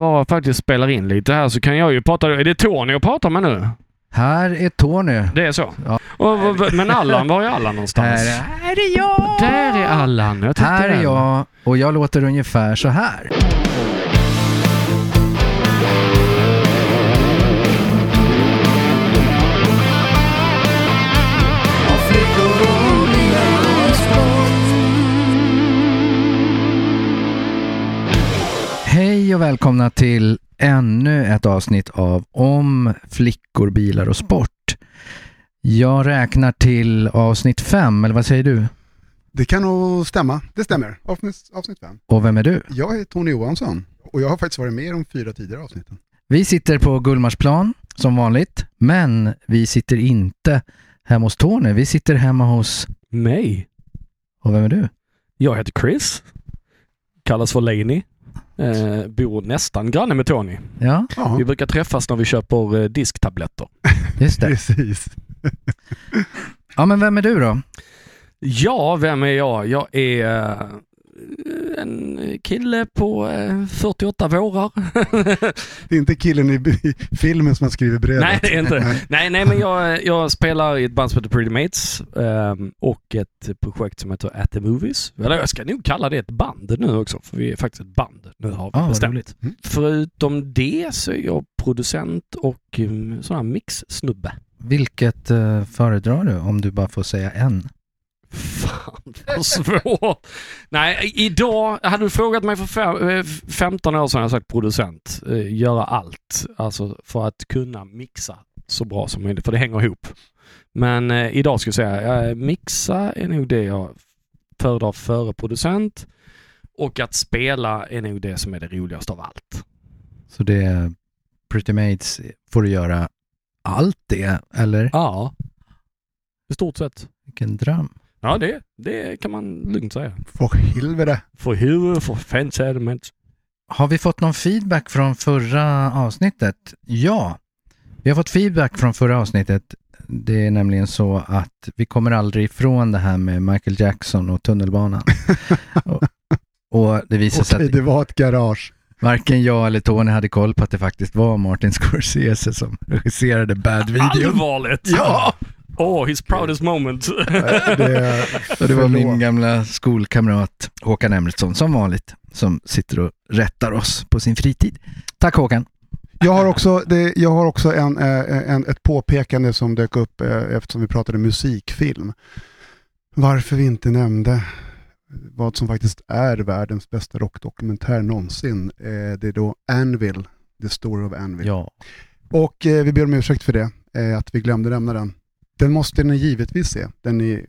bara faktiskt spelar in lite här så kan jag ju prata. Är det Tony jag pratar med nu? Här är Tony. Det är så? Ja. Och, men Allan, var är Allan någonstans? Här, här är jag! Där är Allan. Här är jag och jag låter ungefär så här. Hej och välkomna till ännu ett avsnitt av Om flickor, bilar och sport. Jag räknar till avsnitt fem, eller vad säger du? Det kan nog stämma. Det stämmer. Avsnitt, avsnitt fem. Och vem är du? Jag är Tony Johansson och jag har faktiskt varit med i de fyra tidigare avsnitten. Vi sitter på Gullmarsplan som vanligt, men vi sitter inte hemma hos Tony. Vi sitter hemma hos... Mig? Och vem är du? Jag heter Chris. Kallas för Laney. Eh, bor nästan granne med Tony. Ja, Vi brukar träffas när vi köper eh, disktabletter. just det. precis. Ja, men vem är du då? Ja, vem är jag? Jag är eh, en kille på eh, 48 vårar. Det är inte killen i, i filmen som har skrivit brevet. nej, det är inte. Nej, nej, men jag, jag spelar i ett band som heter Pretty Mates ehm, och ett projekt som heter At the Movies. Eller jag ska nog kalla det ett band nu också, för vi är faktiskt ett band. Nu har vi Ah, bestämt. Mm. Förutom det så är jag producent och um, sån här mixsnubbe. Vilket uh, föredrar du om du bara får säga en? Fan vad svårt. Nej, idag, hade du frågat mig för fem, eh, 15 år sedan jag sagt producent. Eh, Göra allt. Alltså för att kunna mixa så bra som möjligt, för det hänger ihop. Men eh, idag ska jag säga, eh, mixa är nog det jag föredrar före producent. Och att spela är nog det som är det roligaste av allt. Så det är Pretty Maids får du göra allt det, eller? Ja, i stort sett. Vilken dröm. Ja, det, det kan man lugnt säga. För helvete. För huvud, för fans är det men Har vi fått någon feedback från förra avsnittet? Ja, vi har fått feedback från förra avsnittet. Det är nämligen så att vi kommer aldrig ifrån det här med Michael Jackson och tunnelbanan. och, och det visar sig Okej, att det var ett garage. varken jag eller Tony hade koll på att det faktiskt var Martin Scorsese som regisserade Bad Video. Allvarligt? Ja! Oh, his proudest moment. Det, det var min gamla skolkamrat Håkan Emilsson som vanligt som sitter och rättar oss på sin fritid. Tack Håkan! Jag har också, det, jag har också en, eh, en, ett påpekande som dök upp eh, eftersom vi pratade musikfilm. Varför vi inte nämnde vad som faktiskt är världens bästa rockdokumentär någonsin. Eh, Det är då Anvil, The Story of Anvil. Ja. Och vi ber om ursäkt för det, att vi glömde nämna den. Den måste ni givetvis se. Den är eh,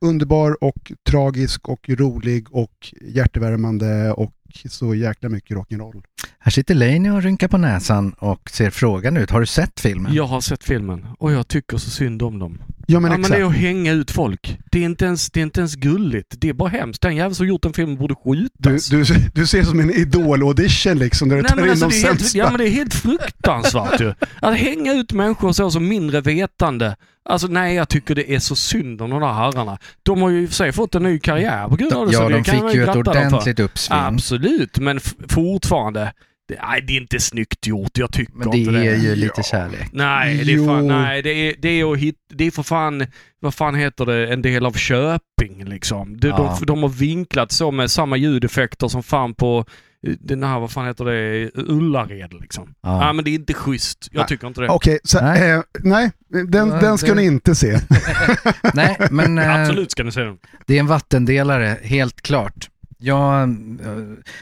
underbar och tragisk och rolig och hjärtevärmande och så jäkla mycket rock'n'roll. Här sitter Laney och rynkar på näsan och ser frågan ut. Har du sett filmen? Jag har sett filmen och jag tycker så synd om dem. Ja men ja, men det är att hänga ut folk. Det är, inte ens, det är inte ens gulligt. Det är bara hemskt. Den jävel som gjort den filmen borde Du, skjutas. du, du ser som en idol-audition liksom, där du Nej, tar men in alltså, de det är helt, ja men det är helt fruktansvärt ju. Att hänga ut människor så som mindre vetande. Alltså nej, jag tycker det är så synd om de där herrarna. De har ju i och för sig fått en ny karriär på grund av det. så ja, det de kan fick ju ett ordentligt uppsving. Absolut, men fortfarande. Det, nej, det är inte snyggt gjort. Jag tycker Men det inte det. är ju lite kärlek. Nej, det är, fan, nej det, är, det är att hit, det är för fan, vad fan heter det, en del av Köping liksom. De, Ja. de, de har vinklat så med samma ljudeffekter som fan på eh, den här, vad fan heter det, Ullared liksom. Ja. Ja. men det är inte schysst. Jag Nej. tycker inte det. Okej, så, Nej. eh, nej, den, Ja, den ska det- ni inte se. Nej, men eh, Absolut ska ni se den. det är en vattendelare, helt klart. Jag, eh,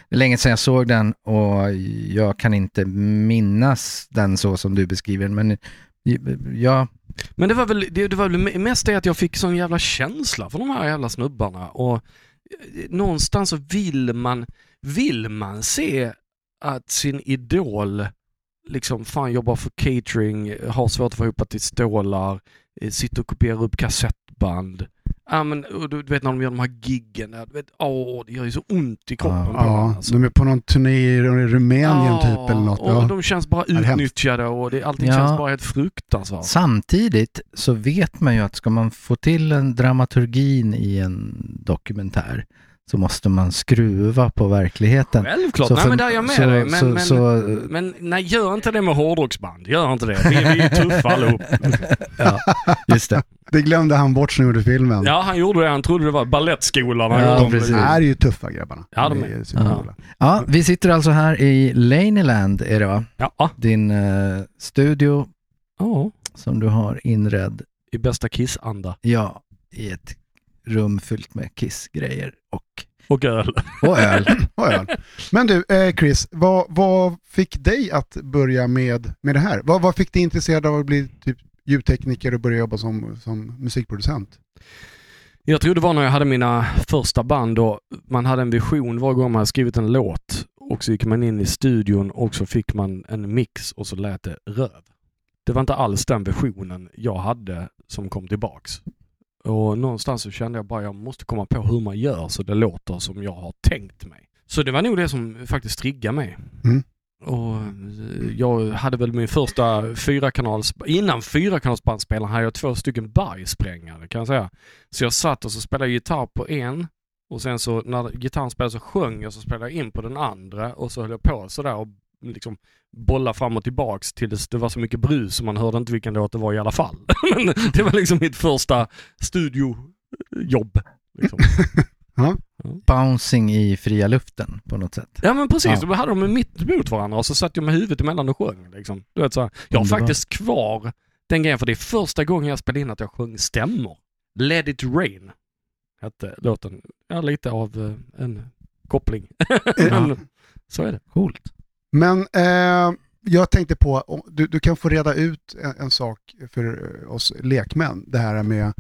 det länge sedan jag såg den och jag kan inte minnas den så som du beskriver den, men eh, jag... Men det var väl, det, det var väl mest det att jag fick sån jävla känsla för de här jävla snubbarna och eh, någonstans så vill man, vill man se att sin idol liksom fan jobbar för catering, har svårt att få ihop till stålar, sitter och kopierar upp kassettband. Ja men du vet när de gör de här giggen, där, du vet, åh det gör ju så ont i kroppen Ja. Ja, alltså. de är på någon turné i Rumänien typ eller något. och Ja. de känns bara utnyttjade och det, allting Ja. känns bara helt fruktansvärt. samtidigt så vet man ju att ska man få till en dramaturgin i en dokumentär så måste man skruva på verkligheten. Självklart, Så nej för- men där är jag med så- dig. Men, så- men, så- men nej, gör inte det med hårdrocksband. Gör inte det. Vi, vi är tuffa allihop. Ja, just det. Det glömde han bort som gjorde filmen. Ja, han gjorde det. Han trodde det var balettskolan. Han Ja. De är ju tuffa grabbarna. Ja, de är. supercoola. Ja, vi sitter alltså här i Laneyland, är det va? Ja. Din eh, studio ja, som du har inredd, i bästa Kiss-anda. ja, i ett rum fyllt med Kiss-grejer och, Och öl. och öl. Ja, ja. Men du, eh, Chris, vad, vad fick dig att börja med, med det här? Vad, vad fick dig intresserad av att bli typ, ljudtekniker och börja jobba som, som musikproducent? Jag tror det var när jag hade mina första band och man hade en vision varje gång man hade skrivit en låt och så gick man in i studion och så fick man en mix och så lät det röv. Det var inte alls den visionen jag hade som kom tillbaks. Och någonstans så kände jag bara jag måste komma på hur man gör så det låter som jag har tänkt mig. Så det var nog det som faktiskt triggade mig. Mm. Och eh, jag hade väl min första fyrakanals... Innan fyrakanalsbandspelaren hade jag två stycken bajsprängare kan jag säga. Så jag satt och så spelade gitarr på en och sen så när gitarren spelade så sjöng jag så spelade jag in på den andra och så höll jag på sådär och liksom bolla fram och tillbaks tills det var så mycket brus så man hörde inte vilken låt det var i alla fall. Men det var liksom mitt första studiojobb. Liksom. Bouncing i fria luften på något sätt. Ja men precis, Ja. då hade de mitt emot varandra och så satt jag med huvudet emellan och sjöng. Liksom. Du vet, så här. Jag har faktiskt kvar den grejen för det är första gången jag spelade in att jag sjöng stämmor. Let it rain hette låten. Ja, lite av eh, en koppling. men, så är det. Coolt. Men eh, jag tänkte på, du, du kan få reda ut en, en sak för eh, oss lekmän. Det här med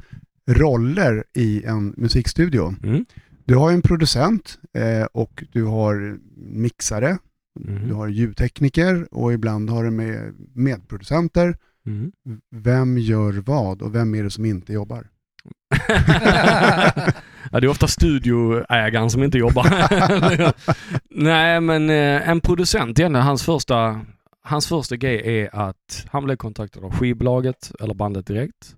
roller i en musikstudio. Mm. Du har en producent eh, och du har mixare, Mm. du har ljudtekniker och ibland har du med medproducenter. Mm. Vem gör vad och vem är det som inte jobbar? ja, det är ofta studioägaren som inte jobbar. Nej, men eh, en producent igen, hans första, hans första grej är att han blir kontaktad av skivbolaget eller bandet direkt.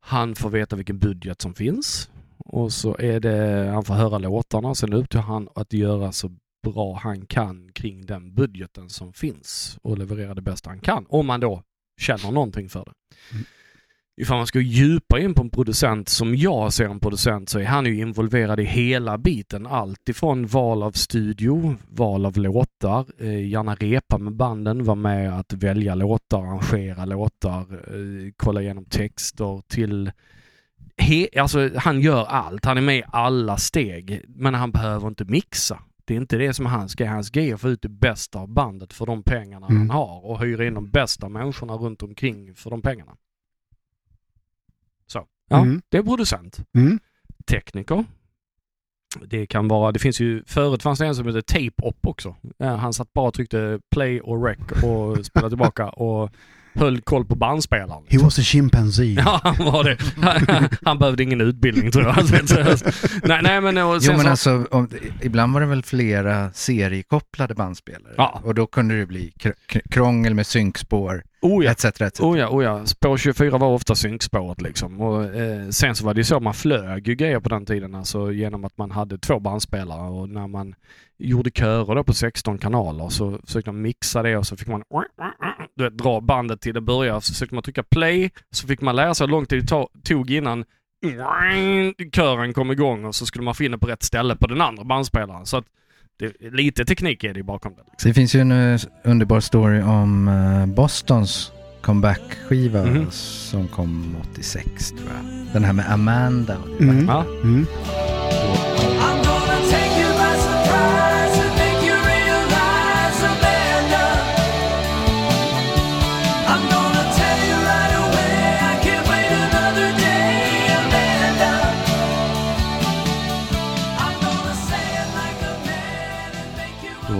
Han får veta vilken budget som finns och så är det, han får höra låtarna, sen är det upp till han att göra så bra han kan kring den budgeten som finns och leverera det bästa han kan. Om man då känner någonting för det. Mm. Ifall man ska gå djupare in på en producent som jag ser en producent så är han ju involverad i hela biten. Allt ifrån val av studio, val av låtar, eh, gärna repa med banden, vara med att välja låtar, arrangera låtar, eh, kolla igenom texter till He, alltså han gör allt, han är med i alla steg. Men han behöver inte mixa. Det är inte det som hans grej. Hans grej är att få ut det bästa av bandet för de pengarna Mm. han har och hyra in de bästa människorna runt omkring för de pengarna. Ja, Mm. det är producent. Mm. Tekniker. Det kan vara, det finns ju, förut fanns det en som hette Tape-Op också. Ja, Han satt bara och tryckte play och rec och spelade tillbaka och höll koll på bandspelaren. He was a chimpanzee. Ja, han var det. Han, han behövde ingen utbildning tror jag. nej, nej, men, och Jo men så, alltså, om, ibland var det väl flera seriekopplade bandspelare? Ja. Och då kunde det bli kr- kr- krångel med synkspår, oh ja, etc. etc. oh ja, oh ja. Spår 24 var ofta synkspåret liksom. Och, eh, sen så var det ju så man flög ju grejer på den tiden, alltså genom att man hade två bandspelare och när man gjorde körer då på 16 kanaler så försökte man mixa det och så fick man du vet, dra bandet till det började. Så försökte man trycka play, så fick man lära sig hur lång tid det to- tog innan kören kom igång och så skulle man få in det på rätt ställe på den andra bandspelaren. Så att det, lite teknik är det bakom det. Liksom. Det finns ju en eh, underbar story om eh, Bostons comeback-skiva Mhm. som kom 86 tror jag. Den här med Amanda. Mm. Ja. Mm. I'm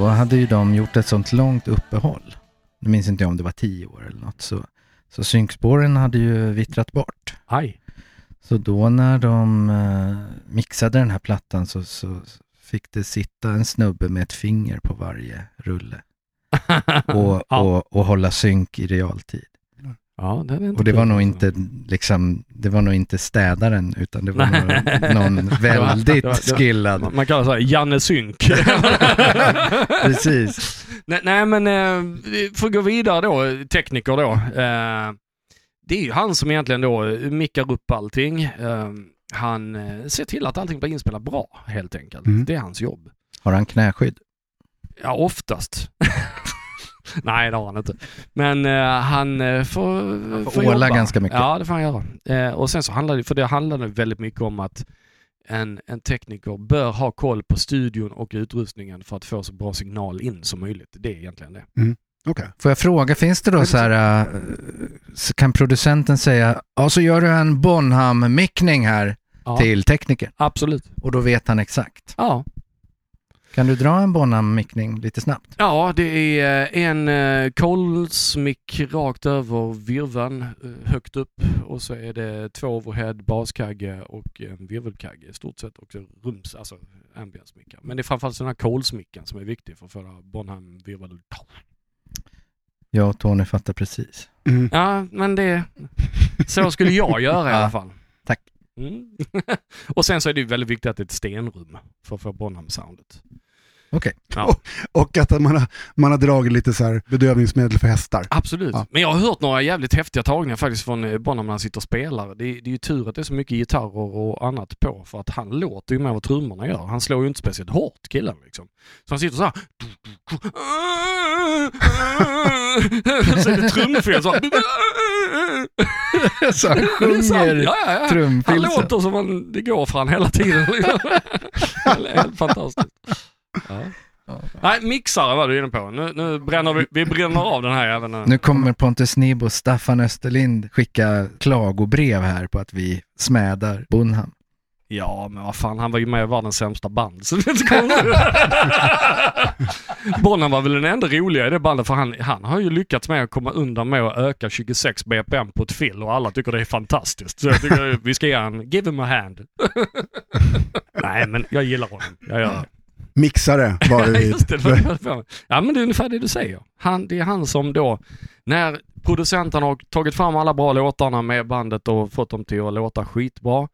Då hade ju de gjort ett sånt långt uppehåll. Nu minns inte jag om det var 10 år eller något. Så, så synkspåren hade ju vittrat bort. Aj. Så då när de eh, mixade den här plattan så, så fick det sitta en snubbe med ett finger på varje rulle och, och, och hålla synk i realtid. Ja, den är inte Och det var nog inte liksom, det var nog inte städaren utan det var nog någon väldigt skillad. Man, kallar det så här, Janne Synk. Precis. nej, nej men eh, för att gå vidare då, tekniker då. Eh, det är ju han som egentligen då mickar upp allting. Eh, han ser till att allting blir inspelat bra helt enkelt. Mm. Det är hans jobb. Har han knäskydd? Ja, oftast. Nej, det har han inte. Men eh, han eh, får, Han får får åla jobba. ganska mycket. Ja, det får han göra. Eh, och sen så handlar det, för det handlar väldigt mycket om att en, en tekniker bör ha koll på studion och utrustningen för att få så bra signal in som möjligt. Det är egentligen det. Okej. Får jag fråga, finns det då så här, så kan producenten säga, ja så gör du en Bonham-mickning här Ja, till tekniker absolut. och då vet han exakt. Ja. Kan du dra en Bonham-mickning lite snabbt? ja, det är eh, en uh, kolsmick rakt över virveln eh, högt upp och så är det två overhead, baskagge och en virvelkagge i stort sett och rums, alltså ambience-mickar. Men det är framförallt den här kolsmicken som är viktig för att få Bonham virvel. Jag och Tony fattar precis. Mm. Ja, men det... Så skulle jag göra i alla fall. Mm. och sen så är det ju väldigt viktigt att det är ett stenrum för att få Bonham-soundet. Okej. Ja, Och att man har, man har dragit lite så bedövningsmedel för hästar. absolut. Ja. Men jag har hört några jävligt häftiga tagningar faktiskt från eh, Bonham när han sitter och spelar. Det är, det är ju tur att det är så mycket gitarrer och annat på för att han låter ju med vad trummorna gör. Han slår ju inte speciellt hårt killen liksom. Så han sitter så här. så är det trumfel så. Så han sjunger Ja, ja, ja. Han trumfilsen. låter som man, det går för han hela tiden. Helt fantastiskt. Ja. Nej, mixare var du inne på. Nu, nu bränner vi, vi bränner av den här även Nu kommer Pontus Nibo och Staffan Österlind skicka klagobrev här på att vi smädar Bonham. Ja, men vad fan, han var ju med i världens sämsta band. Så det är inte konstigt. Bonham var väl den enda roliga i det bandet för han, han har ju lyckats med att komma undan med att öka 26 BPM på ett fill och alla tycker det är fantastiskt. Så jag tycker vi ska ge han, give him a hand. Nej, men jag gillar honom. Jag gör det. Mixare var det Just det, det. Ja men det är ungefär det du säger. Han, det är han som då, när producenten har tagit fram alla bra låtarna med bandet och fått dem till att låta skitbra,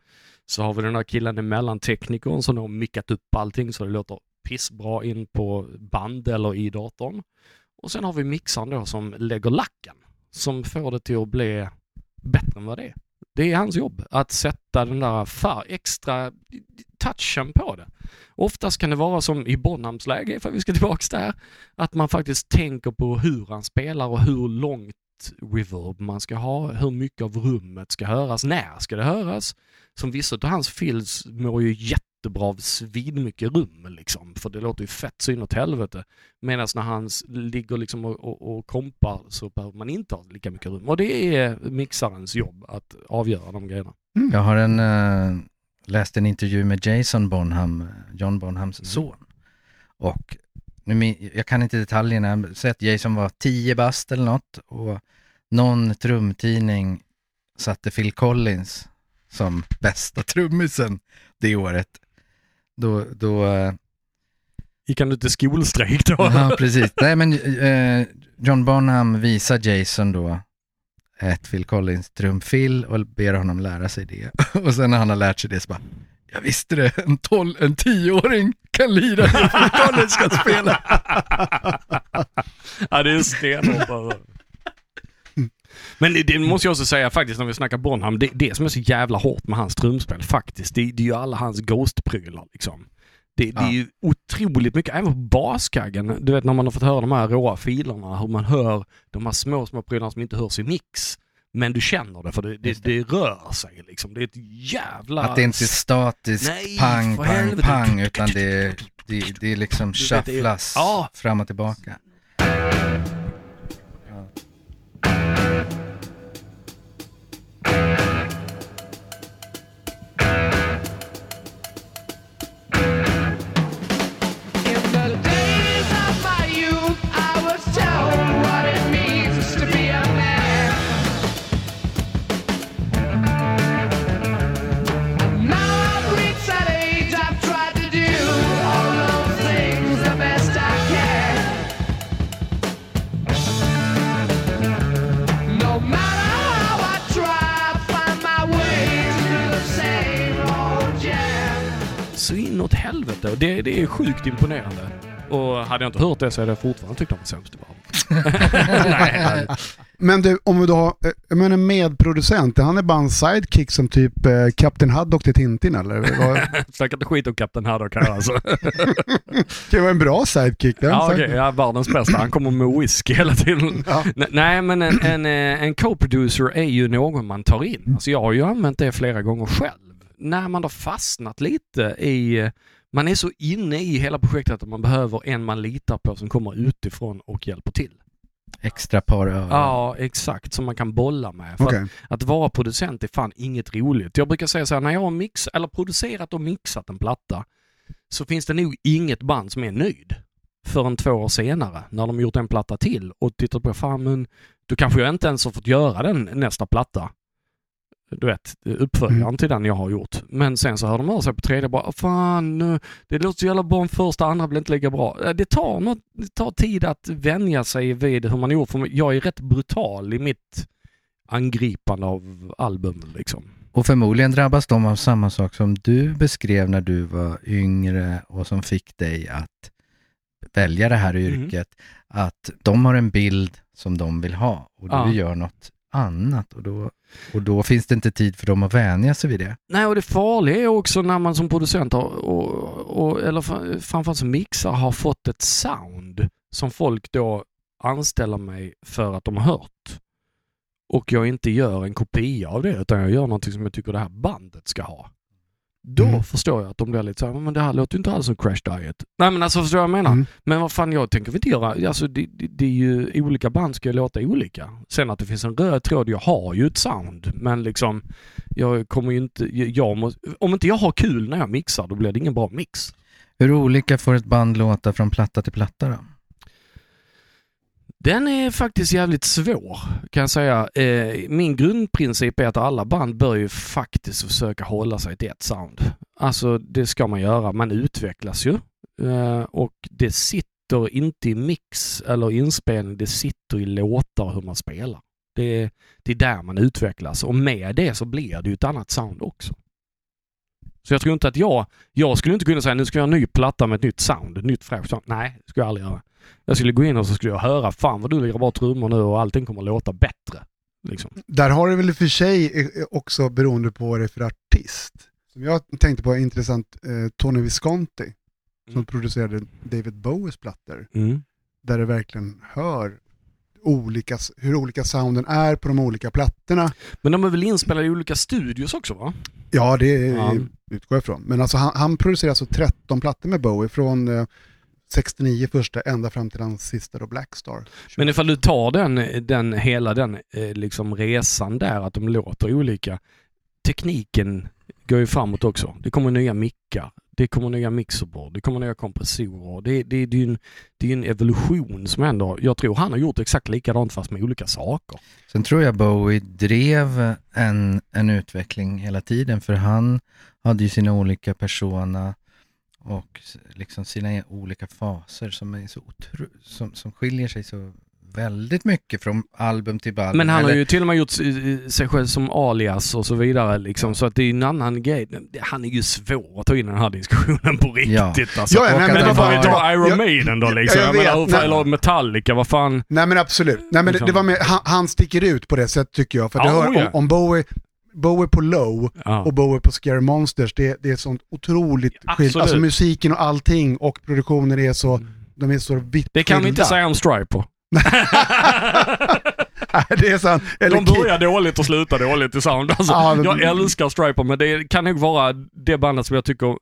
så har vi den där killen emellan teknikern som har mickat upp allting så det låter pissbra in på band eller i datorn. Och sen har vi mixaren då som lägger lacken, som får det till att bli bättre än vad det är. Det är hans jobb, att sätta den där far, extra touchen på det. Oftast kan det vara som i Bonhams läge, ifall vi ska tillbaks där, att man faktiskt tänker på hur han spelar och hur långt reverb man ska ha, hur mycket av rummet ska höras, när ska det höras. Som vissa av hans fills mår ju jättebra av svinmycket rum liksom, för det låter ju fett så inåt helvete. Medan när han ligger liksom och, och, och kompar så behöver man inte ha lika mycket rum. Och det är mixarens jobb att avgöra de grejerna. Jag har en, uh, läst en intervju med Jason Bonham, John Bonhams Mm. son. Och nu, jag kan inte detaljerna, säg att Jason var 10 bast eller något och någon trumtidning satte Phil Collins som bästa trummisen det året. Då, då eh, Gick han ut i skolstrejk då? Ja, precis. Nej, men eh, John Bonham visar Jason då ett Phil Collins trumfill och ber honom lära sig det. Och sen när han har lärt sig det så bara, jag visste det, en, tol- en tioåring kan lira det Phil Collins ska spela. ja, det är stenhårt alltså. Men det, det måste jag också säga faktiskt när vi snackar Bonham, det, det som är så jävla hårt med hans trumspel faktiskt, det, det är ju alla hans Ghost-prylar liksom. Det, det är Ja. ju otroligt mycket, även på baskaggen. Du vet när man har fått höra de här råa filerna, hur man hör de här små, små prylarna som inte hörs i mix. Men du känner det för det, det, det. rör sig liksom. Det är ett jävla... Att det inte är statiskt Nej, pang, pang, helvete. pang, utan det, det, det är liksom shufflas Ja. fram och tillbaka. Det. Och det, det är sjukt imponerande. Och hade jag inte hört det så hade jag fortfarande tyckt de var sämst i världen. Men du, om vi då har, eh, jag menar medproducent, han är bara en sidekick som typ eh, Kapten Haddock till Tintin eller? Snacka inte skit om Kapten Haddock här alltså. Det vara en bra sidekick. Den Ja, okej, ja, världens bästa. Han kommer med whisky hela tiden. Ja. Nej, men en, en, eh, en co-producer är ju någon man tar in. Alltså jag har ju använt det flera gånger själv. När man har fastnat lite i... Man är så inne i hela projektet att man behöver en man litar på som kommer utifrån och hjälper till. Extra par öron. Ja, exakt. Som man kan bolla med. För Okej. att, att vara producent är fan inget roligt. Jag brukar säga så här, när jag har mix, eller producerat och mixat en platta så finns det nog inget band som är nöjd förrän två år senare när de gjort en platta till och tittat på, fan men då kanske jag inte ens har fått göra den nästa platta. Du vet, uppföljaren Mm. till den jag har gjort. Men sen så hör de av sig på tredje bara, fan nu, det låter så jävla bra om första, andra blir inte lika bra. Eh, Det tar, något, det tar tid att vänja sig vid hur man gjort. För jag är rätt brutal i mitt angripande av album liksom. Och förmodligen drabbas de av samma sak som du beskrev när du var yngre och som fick dig att välja det här Mm. yrket. Att de har en bild som de vill ha och du Ja. gör något annat och då, och då finns det inte tid för dem att vänja sig vid det. Nej, och det farliga är också när man som producent har, och, och, eller framförallt som mixar har fått ett sound som folk då anställer mig för att de har hört. Och jag inte gör en kopia av det utan jag gör någonting som jag tycker det här bandet ska ha. Då Mm. förstår jag att de blir lite såhär, men det här låter ju inte alls som Crash Diet. Nej men alltså förstår du vad jag menar? Mm. Men vad fan jag tänker vi inte göra, alltså det, det, det är ju, olika band ska ju låta olika. Sen att det finns en röd tråd, jag har ju ett sound men liksom jag kommer ju inte, jag måste, om inte jag har kul när jag mixar då blir det ingen bra mix. Hur olika får ett band låta från platta till platta då? Den är faktiskt jävligt svår kan jag säga. Eh, min grundprincip är att alla band bör ju faktiskt försöka hålla sig till ett sound. Alltså det ska man göra. Man utvecklas ju. Eh, och det sitter inte i mix eller inspelning, det sitter i låtar och hur man spelar. Det, det är där man utvecklas och med det så blir det ju ett annat sound också. Så jag tror inte att jag, jag skulle inte kunna säga nu ska jag ha en ny platta med ett nytt sound, ett nytt fräscht sound. Nej, det skulle jag aldrig göra. Jag skulle gå in och så skulle jag höra, fan vad du lirar bra trummor nu och allting kommer att låta bättre. Liksom. Där har det väl i och för sig eh, också beroende på vad det är för artist. Som jag tänkte på intressant, eh, Tony Visconti som Mm. producerade David Bowies plattor. Mm. Där det verkligen hör olika, hur olika sounden är på de olika plattorna. Men de är väl inspelade i olika studios också va? Ja, det Ja. utgår jag ifrån. Men alltså han, han producerar alltså 13 plattor med Bowie från eh, 69 första ända fram till den sista då Blackstar. Men ifall du tar den, den hela den eh, liksom resan där, att de låter olika. Tekniken går ju framåt också. Det kommer nya mickar. Det kommer nya mixerbord. Det kommer nya kompressorer. Det, det, det är ju en, det är en evolution som ändå, jag tror han har gjort exakt likadant fast med olika saker. Sen tror jag Bowie drev en, en utveckling hela tiden för han hade ju sina olika persona och liksom sina olika faser som, är så otro, som, som skiljer sig så väldigt mycket från album till album. Men han har Eller- ju till och med gjort sig själv som alias och så vidare liksom. Så att det är en annan grej. Han är ju svår att ta in den här diskussionen på Ja. riktigt alltså. Ja, ja, nej, men Men han har vi bara Iron jag- Maiden då liksom? jag Jag menar, vet, varför- nej. eller Metallica, vad fan? Nej men absolut. Nej, men det, Liksom. det var med, han, han sticker ut på det sättet tycker jag. För det Ja, hör, oh om, om Bowie, Bowie på Low Ja. och Bowie på Scary Monsters, det, det är sånt otroligt skilt. Absolut. Alltså musiken och allting och produktionen är så, de är så vitt Det kan vi inte skilda. säga om Striper. Nej, det är sant. Eller De börjar dåligt och slutar dåligt i sound. Alltså, Ja, men- Jag älskar Striper men det kan nog vara det bandet som jag tycker,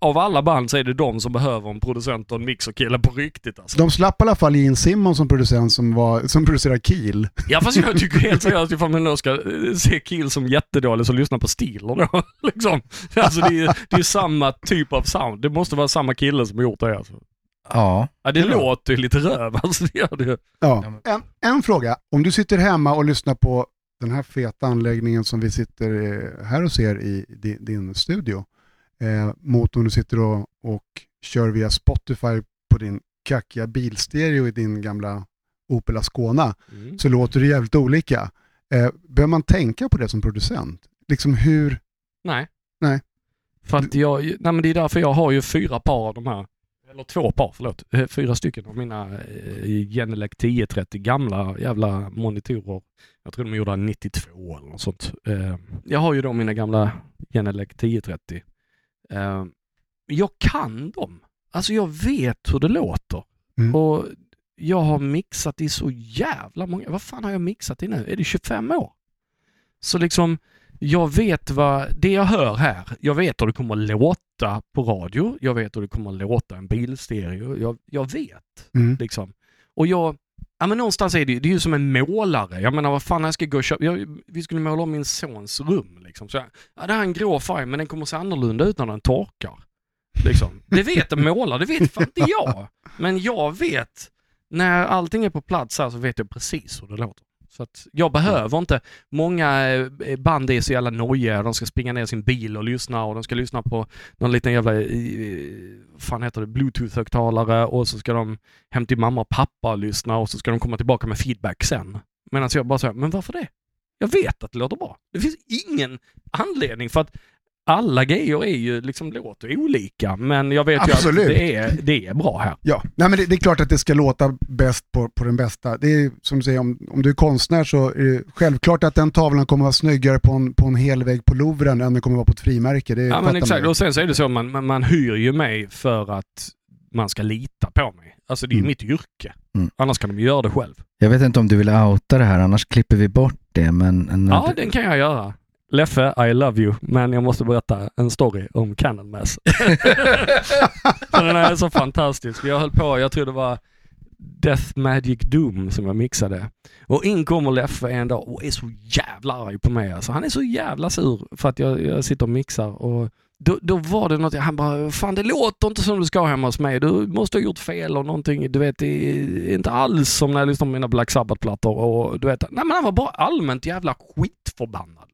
av alla band så är det de som behöver en producent och en mixerkille på riktigt alltså. De slapp i alla fall Gene Simmons som producent som, var, som producerar Kiel. Ja fast jag tycker helt seriöst ifall man nu ska eh, se Kill som jättedålig så lyssna på Steeler då. liksom. Alltså det är det är samma typ av sound. Det måste vara samma kille som har gjort det alltså. Ja, Ja det Ja. låter ju lite röv alltså det gör det ju. Ja. En, en fråga. Om du sitter hemma och lyssnar på den här feta anläggningen som vi sitter eh, här och ser i din, din studio eh, mot om du sitter och, och kör via Spotify på din kackiga bilstereo i din gamla Opel Ascona Mm. så låter det jävligt olika. Eh, behöver man tänka på det som producent? Liksom hur... Nej. Nej. För att jag, nej men det är därför jag har ju fyra par av de här, eller två par förlåt, Eh, fyra stycken av mina eh, Genelec 1030 gamla jävla monitorer. Jag tror de är gjorda 92 eller något sånt. Eh, jag har ju då mina gamla Genelec 1030. Eh, jag kan dem. Alltså jag vet hur det låter. Mm. Och jag har mixat i så jävla många, vad fan har jag mixat i nu? Är det 25 år? Så liksom, jag vet vad, det jag hör här, jag vet hur det kommer att låta på radio, jag vet hur det kommer att låta en bilstereo, jag, jag vet Mm. liksom. Och jag, ja men någonstans är det ju, det är ju som en målare. Jag menar vad fan jag ska gå och köpa, jag, vi skulle måla om min sons rum liksom. Så jag, ja det här är en grå färg men den kommer att se annorlunda ut när den torkar. Liksom. Det vet en målare, det vet fan inte jag. Men jag vet, när allting är på plats här så vet jag precis hur det låter. Så att jag behöver inte, många eh, band är så jävla nojiga, de ska springa ner i sin bil och lyssna och de ska lyssna på någon liten jävla, eh, fan heter det, bluetooth-högtalare och så ska de hem till mamma och pappa och lyssna och så ska de komma tillbaka med feedback sen. Medan jag bara säger, men varför det? Jag vet att det låter bra. Det finns ingen anledning för att alla grejer är ju liksom låter olika men jag vet Absolut. ju att det är, det är bra här. Ja, Nej, men det, det är klart att det ska låta bäst på, på den bästa. Det är som du säger, om, om du är konstnär så är det självklart att den tavlan kommer vara snyggare på en, på en hel vägg på Louvren än den kommer vara på ett frimärke. Det Ja men man exakt, och sen så är det så man, man, man hyr ju mig för att man ska lita på mig. Alltså det är Mm. mitt yrke. Mm. Annars kan de göra det själv. Jag vet inte om du vill outa det här, annars klipper vi bort det. Men Ja, du- den kan jag göra. Leffe, I love you, men jag måste berätta en story om Canon Mass. Den är så fantastisk. Jag höll på, jag tror det var Death Magic Doom som jag mixade. Och in kommer Leffe en dag och är så jävla arg på mig. Alltså, han är så jävla sur för att jag, jag sitter och mixar. Och då, då var det något, han bara, fan det låter inte som du ska hemma hos mig. Du måste ha gjort fel och någonting. Du vet, det är inte alls som när jag lyssnar på mina Black Sabbath-plattor. Och du vet, nej men han var bara allmänt jävla skitförbannad.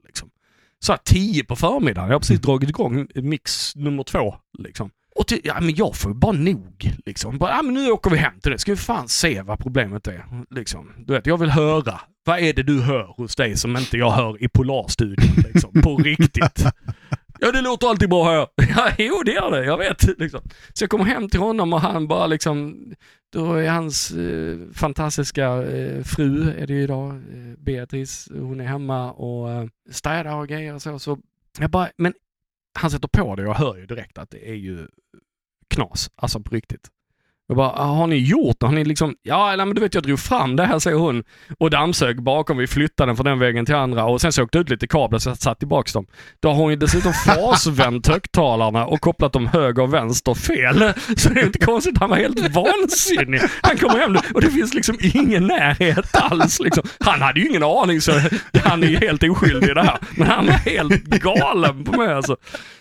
Så här tio på förmiddagen. Jag har precis dragit igång mix nummer två liksom. Och till, ja men jag får ju bara nog liksom. Bara, ja men nu åker vi hem till det. Ska vi fan se vad problemet är. Liksom. Du vet, jag vill höra. Vad är det du hör hos dig som inte jag hör i Polarstudion liksom? På riktigt. Ja det låter alltid bra här. Ja jo det gör det, jag vet. Liksom. Så jag kommer hem till honom och han bara liksom, då är hans eh, fantastiska eh, fru, är det ju idag, eh, Beatrice, hon är hemma och eh, städar och grejer och så. så jag bara, men han sätter på det och jag hör ju direkt att det är ju knas, alltså på riktigt. Jag bara, "Ah, har ni gjort det? Har ni liksom, ja nej, men du vet jag drog fram det här säger hon och dammsög bakom, vi flyttade den från den väggen till andra och sen så åkte ut lite kablar så jag satt tillbaks dem. Då har hon ju dessutom fasvänt högtalarna och kopplat dem höger och vänster fel. Så det är inte konstigt, han var helt vansinnig. Han kommer hem och det finns liksom ingen närhet alls. Liksom. Han hade ju ingen aning så han är ju helt oskyldig i det här. Men han var helt galen på mig alltså.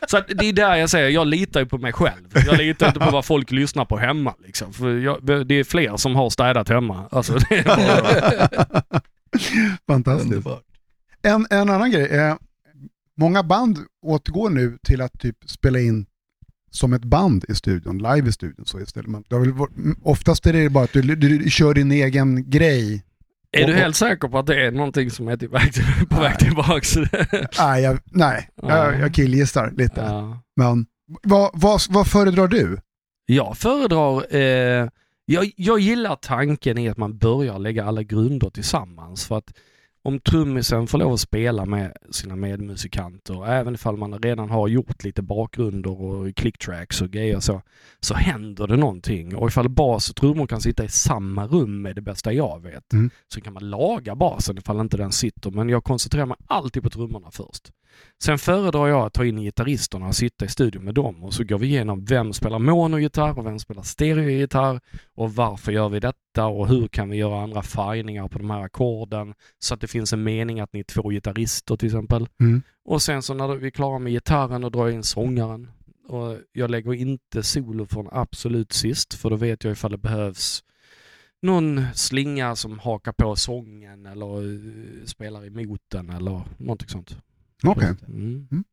Så att det är där jag säger, jag litar ju på mig själv. Jag litar inte på vad folk lyssnar på hemma. Liksom. För jag, det är fler som har städat hemma. Alltså, det är bara, Fantastiskt. Underbart. En, en annan grej. Eh, många band återgår nu till att typ spela in som ett band i studion, live i studion. Så istället. Man, det har väl varit, oftast är det bara att du, du, du kör din egen grej. är du helt säker på att det är någonting som är på väg tillbaks? Nej, jag, nej. Jag, jag killgissar lite. ja. Men vad, vad, vad föredrar du? Jag föredrar, eh, jag, jag gillar tanken i att man börjar lägga alla grunder tillsammans för att om trummisen får lov att spela med sina medmusikanter, även ifall man redan har gjort lite bakgrunder och clicktracks och grejer så, så händer det någonting. Och ifall bas och trummor kan sitta i samma rum med det bästa jag vet, Mm. så kan man laga basen ifall inte den sitter. Men jag koncentrerar mig alltid på trummorna först. Sen föredrar jag att ta in gitarristerna och sitta i studion med dem och så går vi igenom vem spelar monogitarr och vem spelar stereogitarr och varför gör vi detta och hur kan vi göra andra färgningar på de här ackorden så att det finns en mening att ni är två gitarrister till exempel. Mm. Och sen så när vi är klara med gitarren och drar in sångaren. Och jag lägger inte solo från absolut sist för då vet jag ifall det behövs någon slinga som hakar på sången eller eh, spelar emot den eller någonting sånt. Okej. Mm. Mm.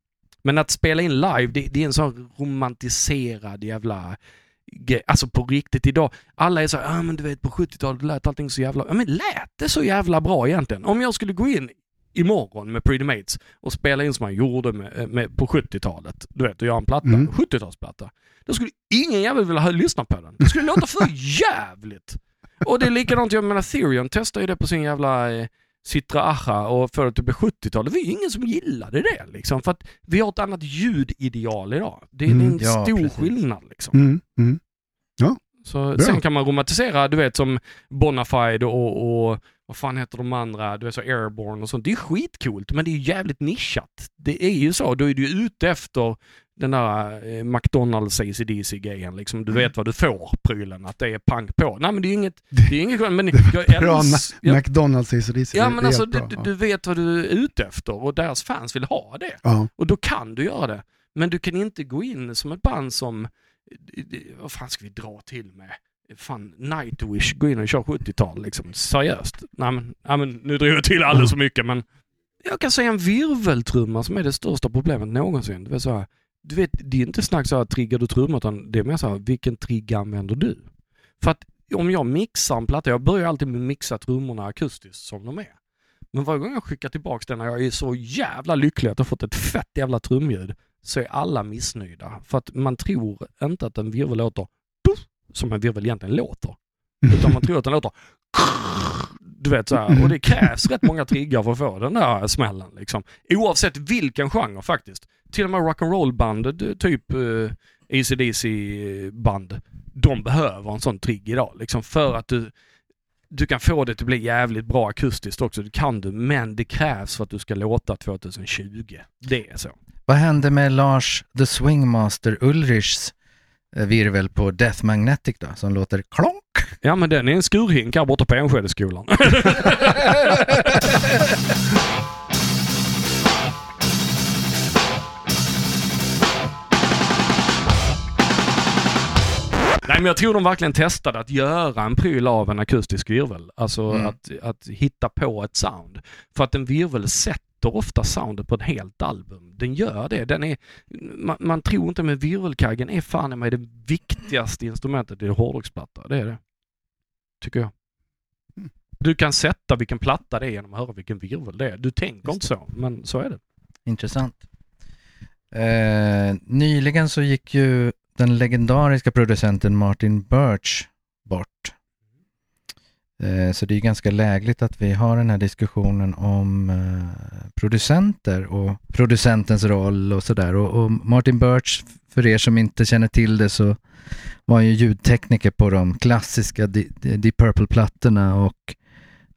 Men att spela in live, det, det är en sån romantiserad jävla. Alltså på riktigt idag. Alla är så ja ah, men du vet på 70-talet lät allting så jävla... Ja men lät det så jävla bra egentligen? Om jag skulle gå in imorgon med Pretty Mates och spela in som han gjorde med, med, på 70-talet. Du vet, och göra en platta, Mm. 70-talsplatta. Då skulle ingen jävel vilja lyssna på den. Det skulle låta för jävligt. Och det är likadant, jag menar Therion testar ju det på sin jävla eh, Citra Acha och för att det blir 70-tal. Det var ju ingen som gillade det liksom. För att vi har ett annat ljudideal idag. Det är Mm. en Ja, stor precis. skillnad liksom. Mm, mm. Så Bra. sen kan man romantisera, du vet som Bonafide och, och vad fan heter de andra, du vet så Airborne och sånt. Det är skitcoolt men det är ju jävligt nischat. Det är ju så, då är du ute efter den där eh, McDonalds ACDC-grejen liksom. Du vet vad du får, prylen, att det är pang på. Nej men det är inget, det är inget men jag Bra, älskar... Jag, McDonalds ACDC. ja men alltså du, bra. du, vet vad du är ute efter och deras fans vill ha det. Ja. Och då kan du göra det. Men du kan inte gå in som ett band som, vad fan ska vi dra till med? Fan, Nightwish, gå in och kör 70-tal liksom. Seriöst. Nej men, nej, men nu drog jag till alldeles för mycket men jag kan säga en virveltrumma som är det största problemet någonsin. Det så här, du vet, det är inte snack så här, triggar du trummor utan det är mer så här, vilken trigg använder du? För att om jag mixar en platta, jag börjar alltid med att mixa trummorna akustiskt som de är. Men varje gång jag skickar tillbaks den när jag är så jävla lycklig att jag fått ett fett jävla trumljud så är alla missnöjda. För att man tror inte att en virvel låter puff, som en virvel egentligen låter. Utan man tror att den låter du vet så här. Och det krävs rätt många triggar för att få den där smällen liksom. Oavsett vilken genre faktiskt. Till och med rock'n'roll-band, typ uh, ACDC-band, de behöver en sån trigg idag liksom för att du du kan få det att bli jävligt bra akustiskt också, det kan du, men det krävs för att du ska låta 2020. Det är så. Vad hände med Lars The Swingmaster Ulrichs eh, virvel på Death Magnetic då, som låter klonk? Ja men den är en skurhink här borta på Enskedeskolan. Nej men jag tror de verkligen testade att göra en pryl av en akustisk virvel. Alltså Mm. att, att hitta på ett sound. För att en virvel sätter ofta soundet på ett helt album. Den gör det. Den är, man, man tror inte men virvelkaggen är fan i mig det viktigaste instrumentet i en hårdrocksplatta. Det är det. Tycker jag. Mm. Du kan sätta vilken platta det är genom att höra vilken virvel det är. Du tänker Just inte så, men så är det. Intressant. Eh, nyligen så gick ju den legendariska producenten Martin Birch bort. Eh, så det är ganska lägligt att vi har den här diskussionen om eh, producenter och producentens roll och sådär. Och, och Martin Birch, för er som inte känner till det så var han ju ljudtekniker på de klassiska Deep Deep Purple-plattorna och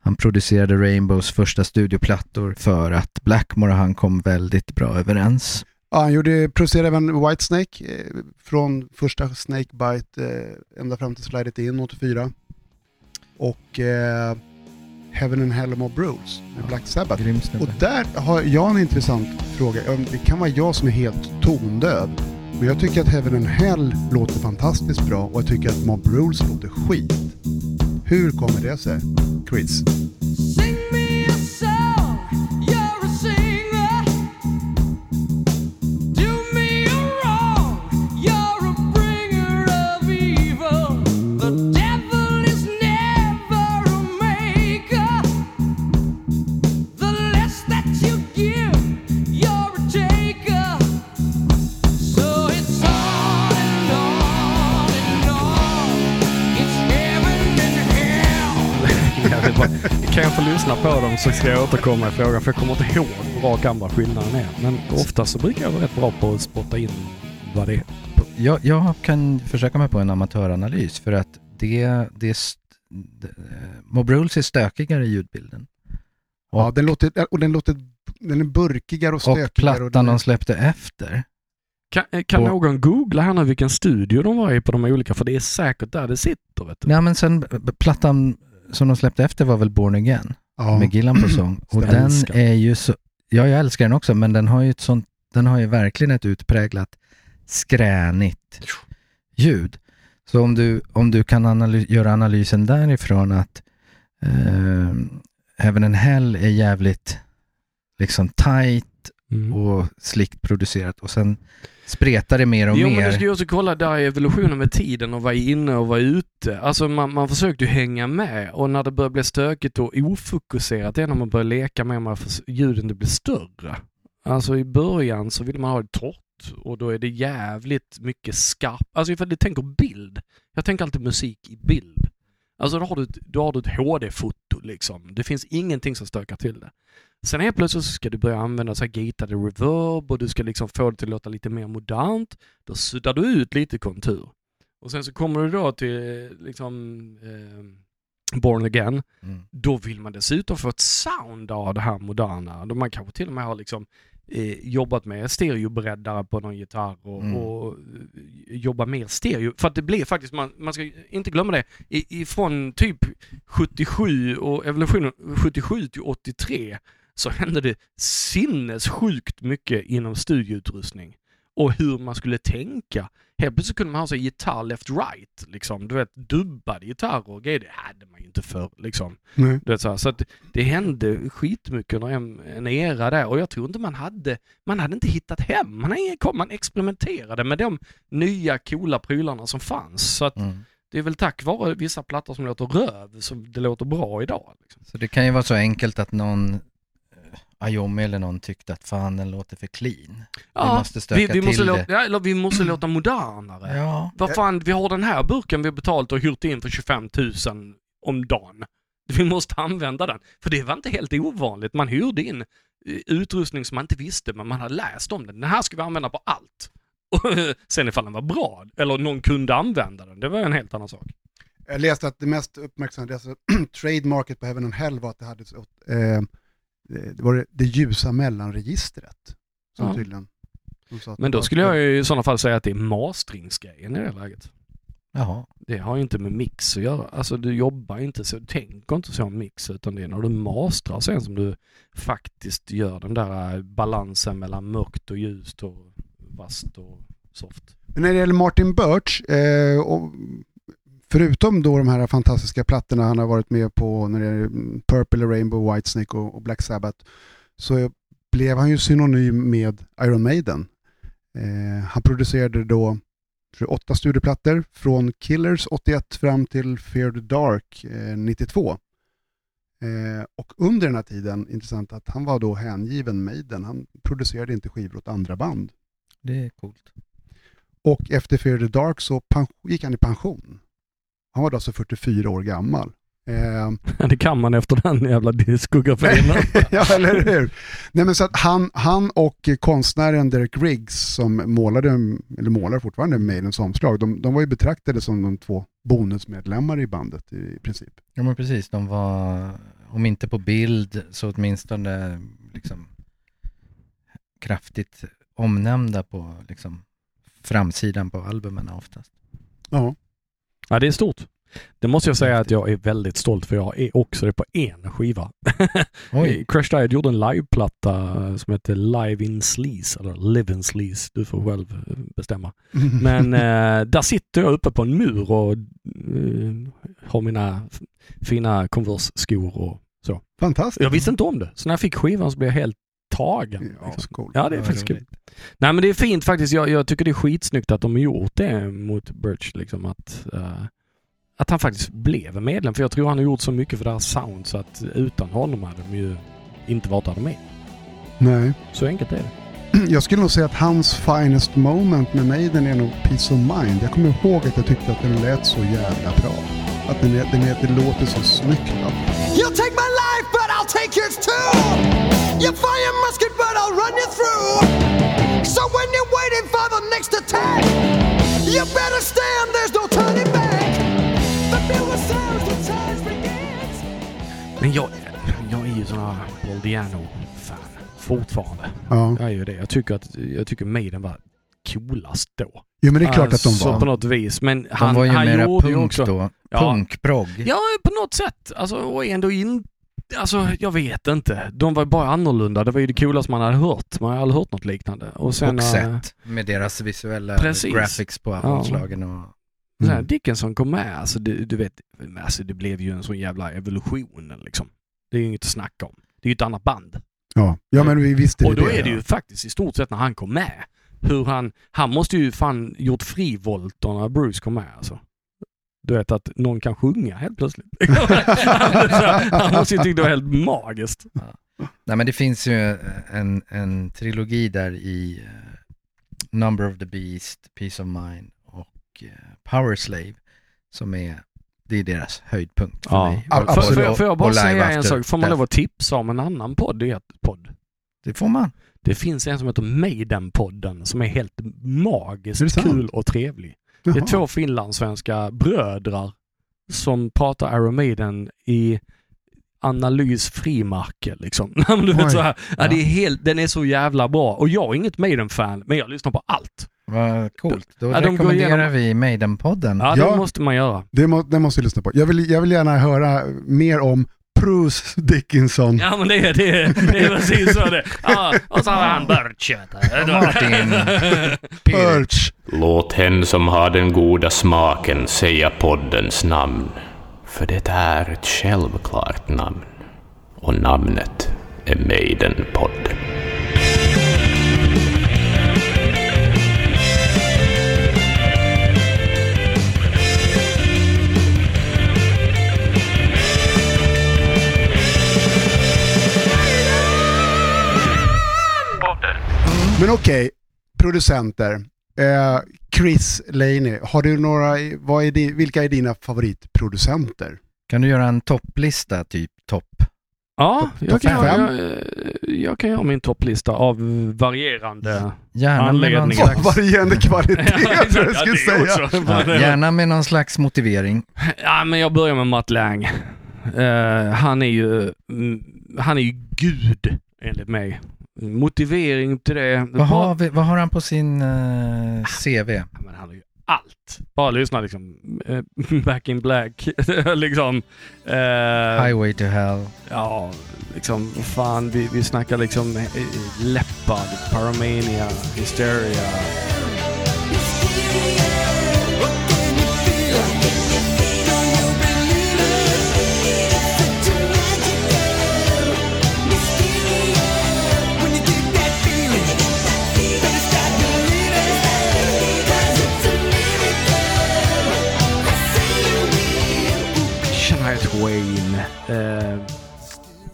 han producerade Rainbows första studioplattor för att Blackmore och han kom väldigt bra överens. Ja, han gjorde, producerade även Whitesnake eh, från första Snakebite eh, ända fram till Slide It In 84. Och eh, Heaven and Hell of Mob Rules med Black Sabbath. Och där har jag en intressant fråga. Det kan vara jag som är helt tondöv. Men jag tycker att Heaven and Hell låter fantastiskt bra och jag tycker att Mob Rules låter skit. Hur kommer det sig? Chris? Bara, kan jag få lyssna på dem så ska jag återkomma i frågan för jag kommer inte ihåg hur rak andra skillnaden är. Men ofta så brukar jag vara rätt bra på att spotta in vad det är. Jag, jag kan försöka mig på en amatöranalys för att det, det, det Mob Rules är stökigare i ljudbilden. Och, Ja, den låter, och den låter den är burkigare och och stökigare. plattan den är- de släppte efter. Kan, eh, kan Och- någon googla här nu vilken studio de var i på de olika? För det är säkert där det sitter. Vet du. Ja men sen b- plattan som de släppte efter var väl Born Again ja. med Gillan på sång. Och den är ju så, ja jag älskar den också men den har ju ett sånt, den har ju verkligen ett utpräglat skränigt ljud. Så om du, om du kan analy- göra analysen därifrån att eh, Heaven and Hell är jävligt liksom tight Mm. och slickt producerat och sen spretar det mer och Jo men mer. du ska ju också kolla där är evolutionen med tiden och vara inne och vara ute. Alltså man, man försökte ju hänga med och när det börjar bli stökigt och ofokuserat det är när man börjar leka med att för- ljuden det blir större. Alltså i början så vill man ha det torrt och då är det jävligt mycket skarpt. Alltså ifall du tänker bild. Jag tänker alltid musik i bild. Alltså då har du då har du ett HD-foto liksom. Det finns ingenting som stökar till det. Sen helt plötsligt så ska du börja använda så här gatade reverb och du ska liksom få det till att låta lite mer modernt. Då suddar du ut lite kontur. Och sen så kommer du då till liksom eh, Born Again. Mm. Då vill man dessutom få ett sound av det här moderna. Då man kanske till och med har liksom eh, jobbat med stereobreddare på någon gitarr och, Mm. och eh, jobba mer stereo. För att det blir faktiskt, man, man ska inte glömma det, I, ifrån typ 77 och evolutionen 77 till 83 så hände det sinnessjukt mycket inom studioutrustning. Och hur man skulle tänka. Helt plötsligt kunde man ha så gitarr left-right, liksom. Du vet, dubbade gitarrer och grejer. Det hade man ju inte förr, liksom. Nej. Du vet, så här, så att det hände skitmycket under en, en era där och jag tror inte man hade, man hade inte hittat hem. Man, kom, man experimenterade med de nya coola prylarna som fanns. Så att Mm. det är väl tack vare vissa plattor som låter röv som det låter bra idag. Liksom. Så det kan ju vara så enkelt att någon Ayomi eller någon tyckte att fan den låter för clean. vi måste stöka vi, vi måste till låta, det. ja, eller vi måste låta modernare. Ja. Vad fan, vi har den här burken vi har betalt och hyrt in för 25 000 om dagen. Vi måste använda den. För det var inte helt ovanligt. Man hyrde in eh, utrustning som man inte visste, men man hade läst om den. Den här ska vi använda på allt. Och sen ifall den var bra, eller någon kunde använda den, det var en helt annan sak. Jag läste att det mest uppmärksammade, alltså, trademarket på Heaven and Hell var att det hade så, eh, det var det, det ljusa mellanregistret. Som Ja. tydligen... att Men då skulle jag ju i sådana fall säga att det är masteringsgrejen i det läget. Jaha. Det har ju inte med mix att göra. Alltså du jobbar inte så, du tänker inte så om mix utan det är när du mastrar sen som du faktiskt gör den där eh, balansen mellan mörkt och ljust och vasst och soft. Men när det gäller Martin Birch, eh, och förutom då de här fantastiska plattorna han har varit med på när det är Purple Rainbow, Whitesnake och, och Black Sabbath, så blev han ju synonym med Iron Maiden. Eh, han producerade då tror jag, åtta studioplattor från Killers 81 fram till Fear the Dark eh, 92. Eh, och under den här tiden, intressant att han var då hängiven Maiden. Han producerade inte skivor åt andra band. Det är coolt. Och efter Fear the Dark så gick han i pension. Han var då alltså 44 år gammal. Eh, Det kan man efter den jävla diskografin. ja, eller hur? Nej, men så att han, han och konstnären Derek Riggs som målade, eller målar fortfarande Maidens omslag, de, de var ju betraktade som de två bonusmedlemmar i bandet i, i princip. Ja men precis, de var, om inte på bild så åtminstone liksom kraftigt omnämnda på liksom framsidan på albumen oftast. Ja. Ja, det är stort. Det måste jag säga att jag är väldigt stolt för jag är också det på en skiva. Oj. Crash Diet gjorde en liveplatta som heter Live in Sleaze, eller Live in Sleaze. Du får själv eh, bestämma. Men eh, där sitter jag uppe på en mur och eh, har mina fina Converse-skor och så. Fantastiskt. Jag visste inte om det, så när jag fick skivan så blev jag helt tagen. Ja, liksom. Ja, det är faktiskt kul. Nej men det är fint faktiskt. Jag, jag tycker det är skitsnyggt att de har gjort det mot Birch. Liksom, att, eh, att han faktiskt blev medlem. För jag tror han har gjort så mycket för deras sound så att utan honom hade de ju inte varit där de är. Nej. Så enkelt är det. Jag skulle nog säga att hans finest moment med Maiden är nog Peace of Mind. Jag kommer ihåg att jag tyckte att den lät så jävla bra. Att den, den är, det låter så snyggt. You'll take my life, but I'll take yours too. You fire musket, but I'll run you through. So when you're waiting for the next attack, you better stand, there's no turning back. The builder sounds, the times begins. Men jag, jag är ju sån här Paul Diano-fan fortfarande. Ja. Jag är ju det. Jag tycker att jag tycker Maiden var coolast då. Jo men det är klart Alltså, att de var. på något vis. Men De han, var ju han mera gjorde punk också... då. Ja. Punkprogg. Ja, på något sätt. Alltså, och ändå in... Alltså, jag vet inte. De var bara annorlunda. Det var ju det coolaste man hade hört. Man hade aldrig hört något liknande. Och sen... och äh, sett med deras visuella Precis. graphics på omslagen och Sen Mm. Dickinson kom med, alltså du, du vet, alltså det blev ju en sån jävla evolution liksom. Det är ju inget att snacka om. Det är ju ett annat band. Ja, ja men vi visste Och då det. är det ju faktiskt i stort sett när han kom med. Hur han, han måste ju fan gjort frivolter när Bruce kom med alltså. Du vet att någon kan sjunga helt plötsligt. han måste ju tycka det var helt magiskt. Nej men det finns ju en, en trilogi där i eh, Number of the Beast, Peace of Mind och eh, Power Slave som är, det är deras höjdpunkt för Ja. mig. Ja, absolut. får, får jag bara säga en sak? Får man lov att tipsa om en annan podd i ett podd? Det får man. Det finns en som heter Maiden-podden som är helt Är det magiskt sant? kul och trevlig. Det är två finlandssvenska brödrar som pratar Iron Maiden i analys frimärke liksom. Du vet så här, ja. Det är helt, den är så jävla bra. Och jag är inget Maiden-fan, men jag lyssnar på allt. Vad coolt. Då Ja, de går rekommenderar igenom- vi Maiden-podden. Ja, Ja. det måste man göra. Det, må, det måste vi lyssna på. Jag vill, jag vill gärna höra mer om Bruce Dickinson. Ja men det är, det är, det är precis så det ja, Och så har han Birch. Martin. Birch. Låt hen som har den goda smaken säga poddens namn. För det är ett självklart namn. Och namnet är Maiden-podden. Men okej, producenter. Eh, Chris Laney, har du några, vad är di, vilka är dina favoritproducenter? Kan du göra en topplista, typ topp? Ja, Topp- jag topp kan, fem? jag, jag kan göra min topplista av varierande... Gärna med någon Anledning. slags, Varierande kvalitet Ja, tror jag jag skulle säga. också. ja, gärna med någon slags motivering. Ja, men jag börjar med Matt Lang. Eh, han är ju, mm, han är ju gud enligt mig. Motivering till det. Vad har, vi, vad har han på sin eh, CV? Ja, men han har ju allt. Bara lyssna liksom. eh, Back in Black. liksom. eh, Highway to Hell. ja, liksom fan vi, vi snackar liksom Leopard, Paramania, Hysteria. Twain. Eh,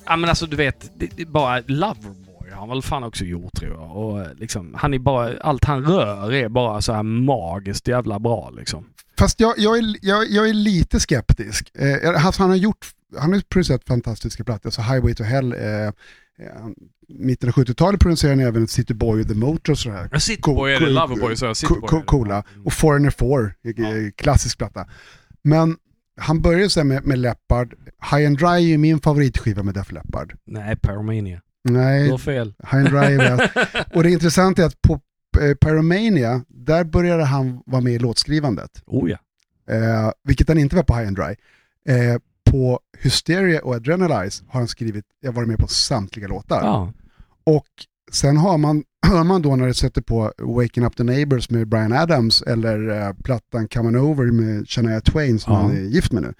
ja men alltså du vet, det, det är bara Loverboy har han väl fan också gjort tror jag. Och eh, liksom, han är bara, allt han rör är bara så här magiskt jävla bra liksom. Fast jag, jag, är, jag, jag är lite skeptisk. Eh, alltså han har gjort, han har producerat fantastiska plattor, alltså Highway to Hell, eh, eh, mitten av 70-talet producerade han även City Boy och The Motor och sådär. Ja, Cityboy är det, Cool- Loverboy så jag co- coola. Och Foreigner 4, eh, klassisk platta. Men han började så här med, med Leppard. High and Dry är ju min favoritskiva med Def Leppard. Nej, Paramania. Du Nej, har fel. High and Dry är. Och det intressanta är att på eh, Pyromania, där började han vara med i låtskrivandet. Oh ja. Eh, vilket han inte var på High and Dry. Eh, på Hysteria och Adrenalize har han skrivit, jag har varit med på samtliga låtar. ja. Och sen har man, hör man då när det sätter på Waking Up the Neighbors med Brian Adams eller eh, plattan Coming Over med Shania Twain som Ja. han är gift med nu.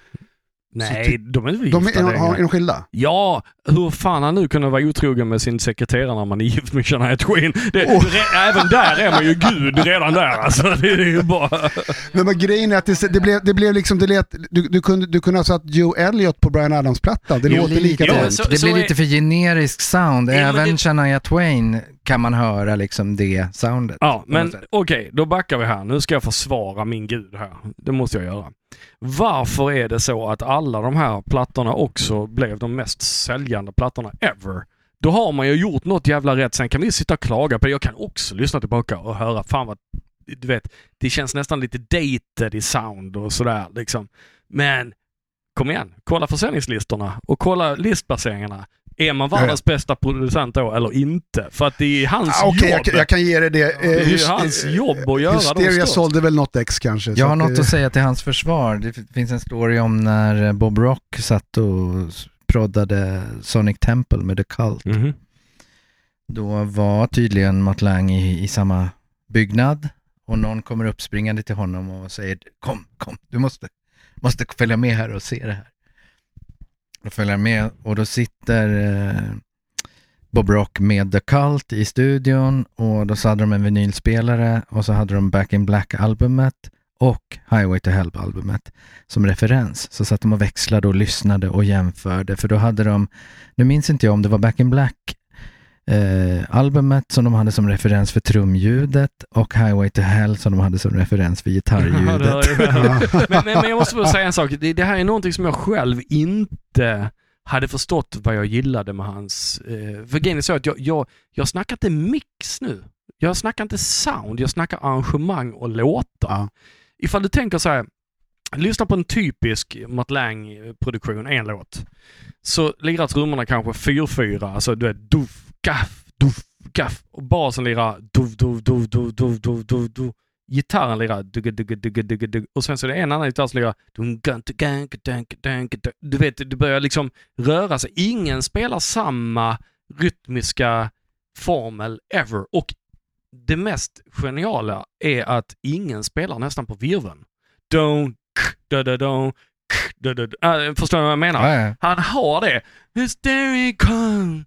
Nej, de är inte De gifta är, längre. har, är de skilda? Ja, hur fan han nu kunde vara otrogen med sin sekreterare när man är gift med Shania Twain. Det, Oh. re, även där är man ju gud redan där alltså. Det är ju bara... Men, men grejen är att det, det, blev, det blev liksom, det lät, du, du, kunde, du kunde ha satt Joe Elliott på Brian Adams-plattan. Det Det är låter likadant. Ja, så- det blir är- lite för generisk sound. Även det- Shania Twain kan man höra liksom det soundet. Ja, men okej, då backar vi här. Nu ska jag försvara min gud här. Det måste jag göra. Varför är det så att alla de här plattorna också blev de mest säljande plattorna ever? Då har man ju gjort något jävla rätt. Sen kan vi sitta och klaga på det. Jag kan också lyssna tillbaka och höra, fan vad, du vet, det känns nästan lite dated i sound och sådär liksom. Men kom igen, kolla försäljningslistorna och kolla listplaceringarna. Är man världens bästa producent då eller inte? För att det är hans Ah, Okej, jobb. jag, jag kan ge dig det. Det är hys- hans eh, jobb att göra Hysteria sålde väl något ex kanske. Jag har något det- att säga till hans försvar. Det finns en story om när Bob Rock satt och proddade Sonic Temple med The Cult. Mhm. Då var tydligen Matt Lang i, i samma byggnad och någon kommer upp springande till honom och säger kom, kom, du måste, måste följa med här och se det här. Då följer med. Och då sitter eh, Bob Rock med The Cult i studion. Och då så hade de en vinylspelare. Och så hade de Back in Black-albumet och Highway to Hell-albumet som referens. Så satt de och växlade och lyssnade och jämförde. För då hade de, nu minns inte jag om det var Back in Black eh, albumet som de hade som referens för trumljudet och Highway to Hell som de hade som referens för gitarrljudet. men, men, men jag måste bara säga en sak. Det, det här är någonting som jag själv inte hade förstått vad jag gillade med hans... Eh, för grejen är så att jag, jag, jag snackar inte mix nu. Jag snackar inte sound, jag snackar arrangemang och låtar. Ja. Ifall du tänker så här, lyssna på en typisk Mutt Lang-produktion, en låt. Så lirar trummorna kanske 4-4, alltså du vet duff, gaff, duff, gaff. Och basen lirar duff, duff, duff, duff, duff, duff, duff, duff. Gitarren lirar dugga, dugga, dugga, dugga, dugga. Och sen så är det en annan gitarr som lirar. Du vet, det börjar liksom röra sig. Ingen spelar samma rytmiska formel ever. Och det mest geniala är att ingen spelar nästan på virveln. Don, k, da, da, don, k, da, da, da. Äh, Förstår du vad jag menar? Ja, ja. Han har det. Hystericon.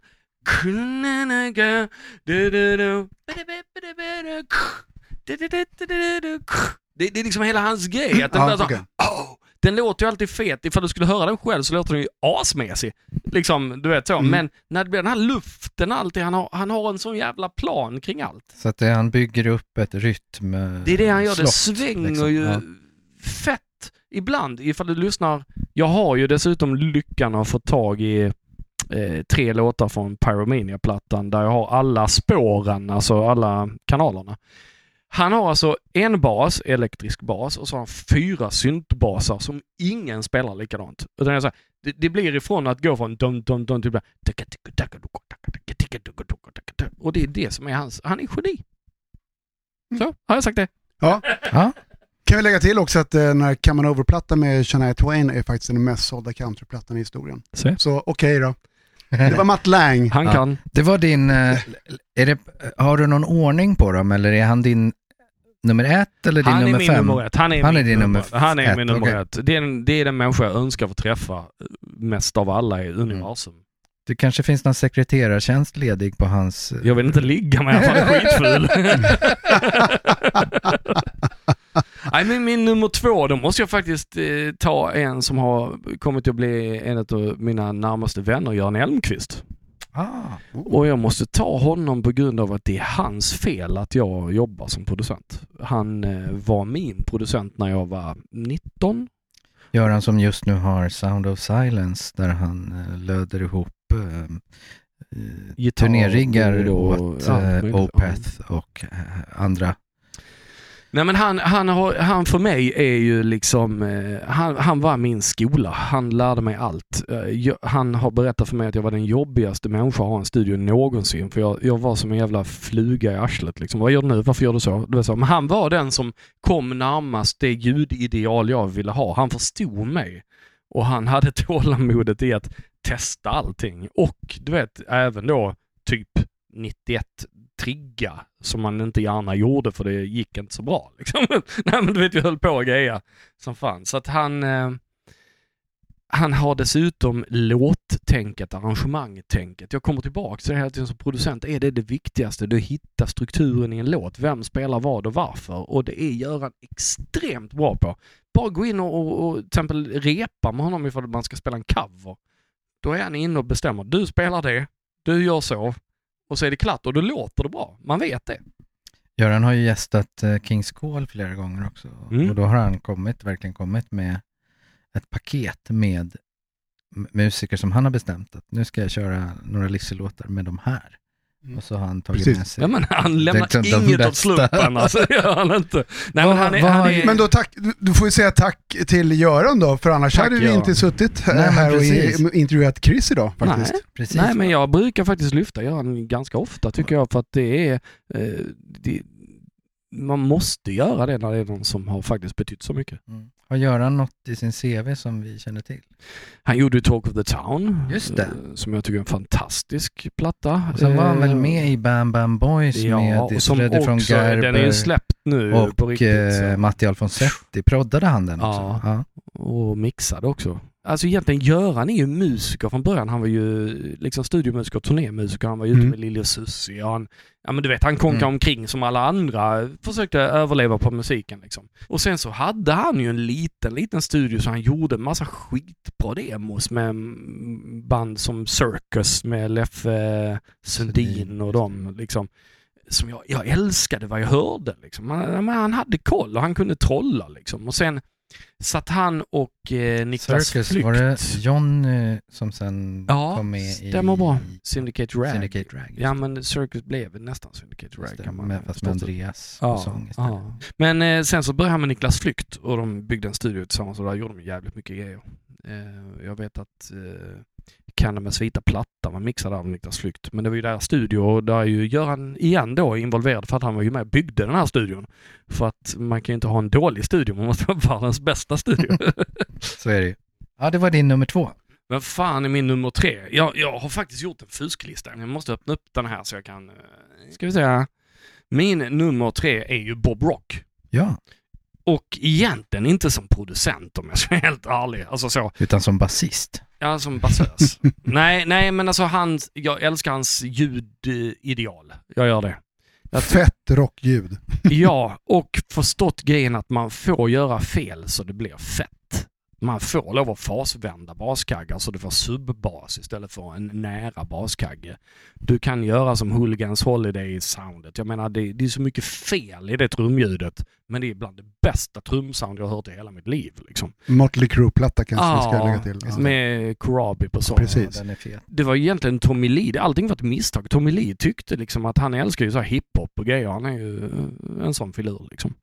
Det, det är liksom hela hans grej. Att den, Ja, okej. "Åh!" den låter ju alltid fet. Ifall du skulle höra den själv så låter den ju asmesig. Liksom, du vet så. Mm. Men när det blir den här luften alltid, han har, han har en sån jävla plan kring allt. Så att det, han bygger upp ett rytm... eh, Det är det han gör, det slott, svänger liksom. ju Ja. fett ibland. Ifall du lyssnar. Jag har ju dessutom lyckan att få tag i eh, tre låtar från Pyromania-plattan där jag har alla spåren, alltså alla kanalerna. Han har alltså en bas, elektrisk bas, och så har han fyra syntbasar som ingen spelar likadant. Utan så här, det, det blir ifrån att gå från dum dum dum till och det är det som är hans, han är geni. Så, har jag sagt det? Ja. Ja. Kan vi lägga till också att eh, den här Come Over-plattan med Shania Twain är faktiskt den mest sålda countryplattan i historien. Se. Så okej då. Det var Matt Lang. Han Ja. kan. Det var din... eh, Är det, har du någon ordning på dem eller är han din nummer ett eller din Han är nummer min fem? nummer. Han är, Han min är din nummer ett. Han är ett, min nummer okej. ett. Det är, den- det är den människa jag önskar få träffa eh, mest av alla i universum. Det kanske finns någon sekreterartjänst ledig på hans... Jag vill inte ligga med honom, han är skitful. Nej, men min nummer två, då måste jag faktiskt eh, ta en som har kommit att bli en av mina närmaste vänner, Jan Elmqvist. Ah, Och jag måste ta honom på grund av att det är hans fel att jag jobbar som producent. Han eh, var min producent när jag var 19. Göran som just nu har Sound of Silence där han eh, löder ihop eh, eh, Gitarr turnériggar och- åt ja, eh, möjligt. Opeth och andra. Nej men han, han, har, han för mig är ju liksom, eh, han, han var min skola. Han lärde mig allt. Eh, jag, han har berättat för mig att jag var den jobbigaste människa att ha i en studio någonsin. För jag, jag var som en jävla fluga i arslet. Liksom. Vad gör du nu? Varför gör du så? Det var så. Men han var den som kom närmast det ljudideal jag ville ha. Han förstod mig. Och han hade tålamodet i att testa allting. Och du vet, även då typ 91 trigga som man inte gärna gjorde för det gick inte så bra. Liksom. Nej men du vet, vi höll på och greja som fan. Så att han, eh, han har dessutom låttänket, arrangemangtänket. Jag kommer tillbaka till det hela tiden som producent. Är det det viktigaste? Du hittar strukturen i en låt. Vem spelar vad och varför? Och det är Göran extremt bra på. Bara gå in och, och, och till exempel repa med honom ifall man ska spela en cover. Då är han inne och bestämmer. Du spelar det, du gör så och så är det klart och då låter det bra. Man vet det. Göran har ju gästat eh, Kings Call flera gånger också Mm. och då har han kommit, verkligen kommit med ett paket med musiker som han har bestämt att nu ska jag köra några Lizzie-låtar med de här. Mm. Och så har han tagit Precis. med sig. Ja, men han lämnar Det är de inget åt slumpen alltså. Det gör han inte. Nej, men han är, han är, Men då tack, du- får ju säga tack till Göran då, för annars Tack, hade vi Göran. inte suttit Nej, här och intervjuat Chris idag faktiskt. Nej. Precis. Nej, men jag brukar faktiskt lyfta Göran ganska ofta tycker jag för att det är... Eh, det, man måste göra det när det är någon som har faktiskt betytt så mycket. Mm. Har Göran något i sin CV som vi känner till? Han gjorde Talk of the Town. Just det. eh, Som jag tycker är en fantastisk platta. Och sen var han väl Eh, med i Bam Bam Boys Ja, med och som Fredrik från också, den är Gerber ju släppt nu på och riktigt. eh, så. Matti Alfonsetti. Proddade han den också? Ja. Ja. Och mixade också. Alltså egentligen Göran är ju musiker från början. Han var ju liksom studiomusiker och turnémusiker. Han var ju ute Mm. med Lili och Susie och han, ja men du vet, han konkade Mm. omkring som alla andra. Försökte överleva på musiken liksom. Och sen så hade han ju en liten, liten studio så han gjorde en massa skitbra demos med band som Circus med Leffe Sundin och dem liksom. Som jag, jag älskade vad jag hörde liksom. Han, han hade koll och han kunde trolla liksom. Och sen satt han och eh, Niklas Circus, Flykt. var det John eh, som sen Ja, kom med i stämmer bra. Syndicate Rag. Syndicate Rag? Ja men Circus blev nästan Syndicate Rag det, kan man med, fast med Andreas på sång istället. ja. Men eh, sen så började han med Niklas Flykt och de byggde en studio tillsammans och där gjorde de jävligt mycket grejer. Eh, jag vet att Candames vita platta var mixad av Niklas Flykt. Men det var ju deras studio och där är ju Göran igen då involverad för att han var ju med och byggde den här studion. För att man kan ju inte ha en dålig studio, man måste ha världens bästa studio. Så är det ju. Ja, det var din nummer två. Men fan är min nummer tre? Jag, jag har faktiskt gjort en fusklista. Jag måste öppna upp den här så jag kan... eh, Ska vi se. Min nummer tre är ju Bob Rock. Ja, Och egentligen inte som producent om jag ska vara helt ärlig. Alltså så, utan som basist. Ja som basös. nej, nej men alltså han, jag älskar hans ljudideal. Jag gör det. Ty- Fett rockljud. ja, och förstått grejen att man får göra fel så det blir fett. Man får lov att fasvända baskaggar så du får subbas istället för en nära baskagge. Du kan göra som Hooligans Holiday-soundet. Jag menar, det, det är så mycket fel i det trumljudet. Men det är bland det bästa trumsound jag har hört i hela mitt liv. Liksom. Motley Crue-platta kanske vi ska Ja, lägga till. Ja. Med Corabi på sång. Precis. Ja, den är fet. Det var egentligen Tommy Lee. Allting var ett misstag. Tommy Lee tyckte liksom att han älskar ju så här hiphop och grejer. Han är ju en sån filur liksom.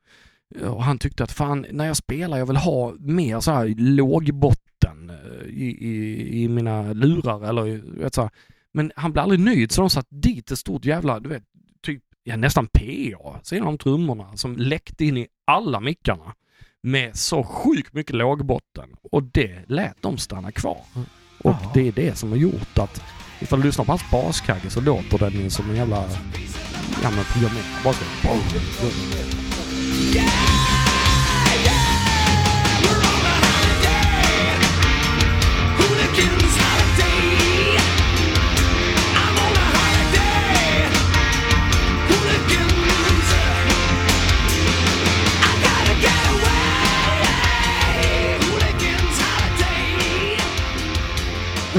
Och han tyckte att fan, när jag spelar jag vill ha mer så här lågbotten eh, i, i, i mina lurar eller vet så här. Men han blev aldrig nöjd så de satt dit ett stort jävla, du vet, typ, ja nästan PA, sidan om trummorna som läckte in i alla mickarna med så sjukt mycket lågbotten. Och det lät dem stanna kvar. Och Jaha. det är det som har gjort att ifall du lyssnar på hans baskagge så låter den som en jävla, ja men programmerad baskagge.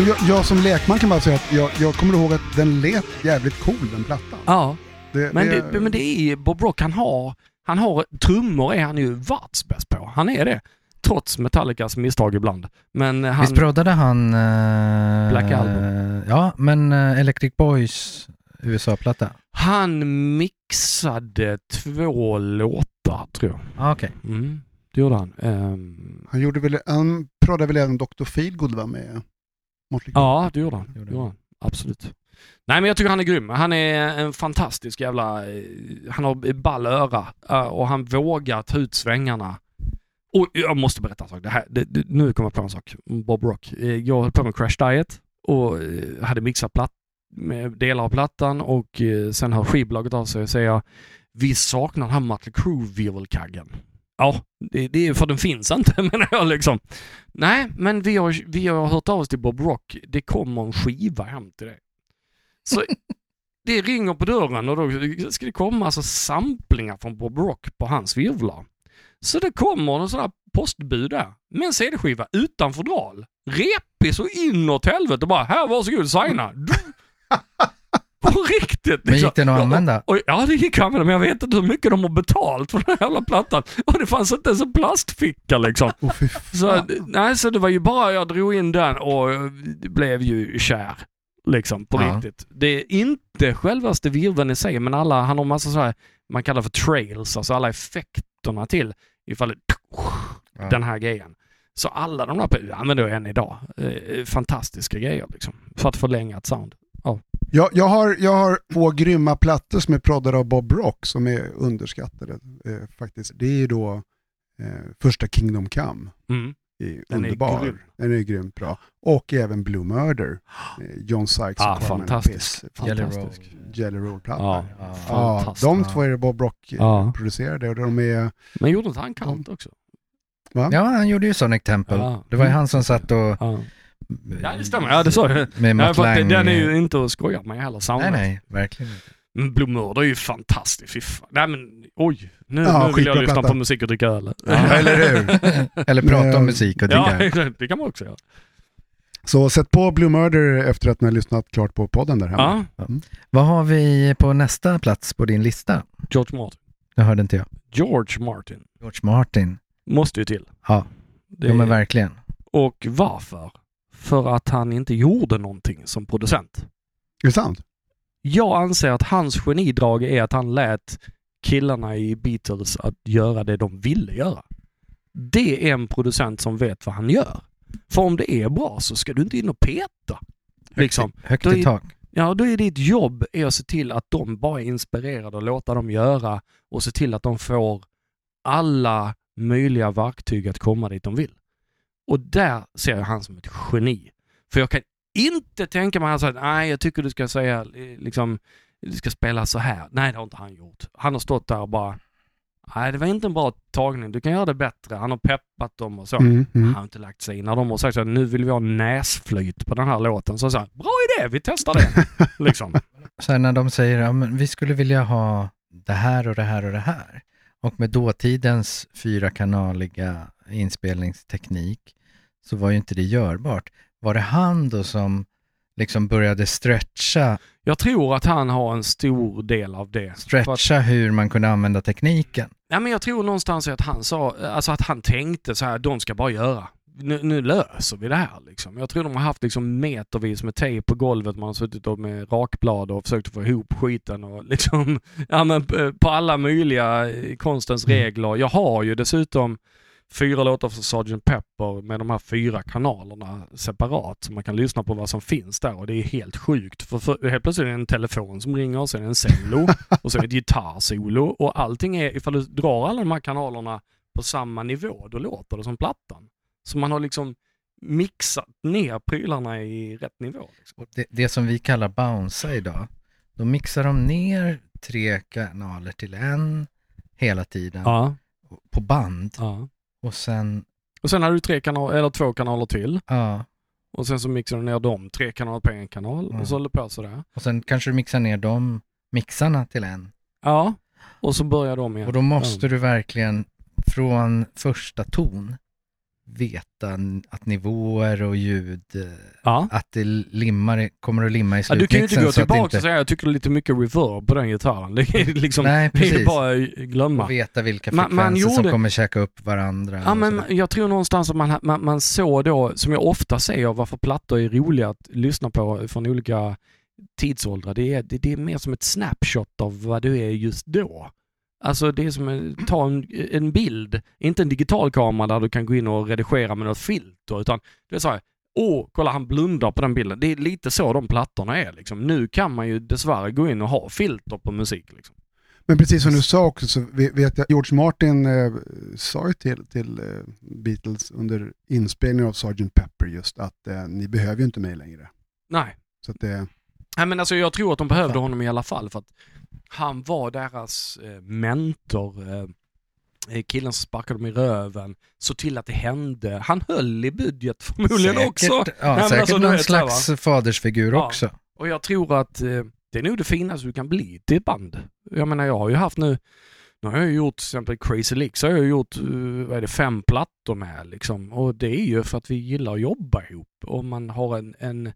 Jag, jag som lekman kan bara säga att jag, jag kommer ihåg att den lät jävligt cool den plattan. Ja, Det, men det, men det är Bob Rock, han har, han har, trummor är han ju världsbäst på. Han är det. Trots Metallicas misstag ibland. Men han... Visst proddade han... eh, Black Album. Ja, men eh, Electric Boys USA-platta. Han mixade två låtar tror jag. Ah, Okej. Mm, det gjorde han. Ehm, Han, gjorde väl, han proddade väl även Dr. Feelgood var med? Motley ja, det gjorde han. Det gjorde han. Absolut. Nej men jag tycker han är grym. Han är en fantastisk jävla... Eh, han har ball öra eh, och han vågar ta ut svängarna. Och jag måste berätta en sak. Det här, det, det, nu kommer jag på en sak. Bob Rock. Eh, jag höll på med Crash Diet och hade mixat platt, med delar av plattan och sen hör skivbolaget av sig och säger vi saknar den här Mötley Crüe-virvelkaggen. Ja, det, det är för den finns inte menar jag liksom. Nej, men vi har, vi har hört av oss till Bob Rock. Det kommer en skiva hem till dig. Så det ringer på dörren och då ska det komma alltså samplingar från Bob Rock på hans virvlar. Så det kommer en sån här postbud där med en CD-skiva utan fodral. Repig så inåt helvete bara här varsågod signa. På riktigt Men liksom. gick den att Ja, använda? och, ja det gick att använda men jag vet inte hur mycket de har betalt för den här jävla plattan. Och det fanns inte ens en plastficka liksom. Fy Så, nej, så det var ju bara jag drog in den och blev ju kär. Liksom på Ja. riktigt. Det är inte självaste virveln i sig men alla, han har massa så här, man kallar för trails, alltså alla effekterna till ifall det, Ja. den här grejen. Så alla de där jag använder jag än idag. Eh, fantastiska grejer liksom. För att förlänga ett sound. Jag, jag, har, jag har två grymma plattor som är proddade av Bob Rock som är underskattade eh, faktiskt. Det är ju då eh, första Kingdom Come. Mm. Är Den är underbar. grym. Den är grymt bra. Och även Blue Murder. Eh, John Sykes Ah, och fantastisk. Jelly Fantastisk. Roll. Jelly Roll-platta. Ja. Ja. Ja, fantastiskt. de två är det Bob Rock Ja. producerade och de är... Men gjorde inte han Kant också? Va? Ja, han gjorde ju Sonic Temple. Ja. Det var ju han som satt och... Ja. ja, det stämmer. Ja, det sa jag. Med Ja, för den är ju inte att skoja med heller. Nej, soundtrack. nej, verkligen inte. Men Blue Murder är ju fantastiskt. Fy fan. Nej men oj. Nu, Ja, nu vill jag lyssna på musik och dricka öl. Ja, eller hur? eller prata om musik och Ja, dricka. det kan man också göra. Så sätt på Blue Murder efter att ni har lyssnat klart på podden där hemma. Ja, Vad har vi på nästa plats på din lista? George Martin. Det hörde inte jag. George Martin. George Martin. Måste ju till. Ja, Det ja men verkligen. och varför? För att han inte gjorde någonting som producent. Är det sant? Jag anser att hans genidrag är att han lät killarna i Beatles att göra det de ville göra. Det är en producent som vet vad han gör. För om det är bra så ska du inte in och peta. Liksom. Högt i är- tak. Ja, då är ditt jobb är att se till att de bara är inspirerade och låta dem göra och se till att de får alla möjliga verktyg att komma dit de vill. Och där ser jag han som ett geni. För jag kan inte tänka mig att han säger nej jag tycker du ska säga liksom, du ska spela så här. Nej det har inte han gjort. Han har stått där och bara nej det var inte en bra tagning, du kan göra det bättre. Han har peppat dem och så. Mm, Han mm. har inte lagt sig i. När de har sagt att nu vill vi ha näsflyt på den här låten så säger han bra idé, vi testar det. liksom. Så när de säger ja, men vi skulle vilja ha det här och det här och det här. Och med dåtidens fyrakanaliga inspelningsteknik så var ju inte det görbart. Var det han då som liksom började stretcha, Jag tror att han har en stor del av det. För att, stretcha hur man kunde använda tekniken? nej, men jag tror någonstans att han sa, alltså att han tänkte så här, de ska bara göra. Nu, nu löser vi det här liksom. Jag tror de har haft liksom metervis med tejp på golvet, man har suttit med rakblad och försökt få ihop skiten och liksom, ja men p- på alla möjliga eh, konstens Mm. regler. Jag har ju dessutom fyra låtar för Sgt. Pepper med de här fyra kanalerna separat så man kan lyssna på vad som finns där och det är helt sjukt. För, för helt plötsligt är det en telefon som ringer sen är det en cello och sen är det ett gitarrsolo och allting är, ifall du drar alla de här kanalerna på samma nivå, då låter det som plattan. Så man har liksom mixat ner prylarna i rätt nivå. Liksom. Det, det som vi kallar bounce idag, då mixar de ner tre kanaler till en hela tiden Ja, på band ja. Och sen, Och sen har du tre kanaler, eller två kanaler till. ja, Och sen så mixar du ner dem, tre kanaler på en kanal Mm. och så håller det på sådär. och sen kanske du mixar ner de mixarna till en. Ja, och så börjar de igen. Och då måste Ja. du verkligen från första ton veta att nivåer och ljud, eh, Ja. att det limmar, kommer att limma i Ja, du kan ju inte slutmixen. gå tillbaka inte, och säga jag tycker det är lite mycket reverb på den gitarren. Det är liksom, Nej, det är precis. bara att glömma. och veta vilka Man- frekvenser man som gjorde- kommer käka upp varandra. Ja, men jag tror någonstans att man, man, man såg då, som jag ofta säger, varför plattor är roliga att lyssna på från olika tidsåldrar. Det är, det, det är mer som ett snapshot av vad du är just då. Alltså det är som att ta en, en bild, inte en digital kamera där du kan gå in och redigera med något filter, utan det är så här, åh, kolla han blundar på den bilden. Det är lite så de plattorna är liksom. Nu kan man ju dessvärre gå in och ha filter på musik liksom. Men precis som du sa också så ve- vet jag, George Martin eh, sa ju till, till eh, Beatles under inspelningen av Sgt. Pepper just att eh, ni behöver ju inte mig längre. Nej. Så att det, Nej men alltså jag tror att de behövde honom i alla fall för att han var deras eh, mentor. Eh, eh, killen som sparkade dem i röven, såg till att det hände. Han höll i budget förmodligen säkert, också. Ja, men säkert alltså, någon så här, slags fadersfigur Ja. också. Och jag tror att det är nog det finaste du kan bli till ett band. Jag menar jag har ju haft nu, nu har jag gjort till exempel Crazy Licks, har jag gjort vad är det, fem plattor med liksom. Och det är ju för att vi gillar att jobba ihop och man har en, en,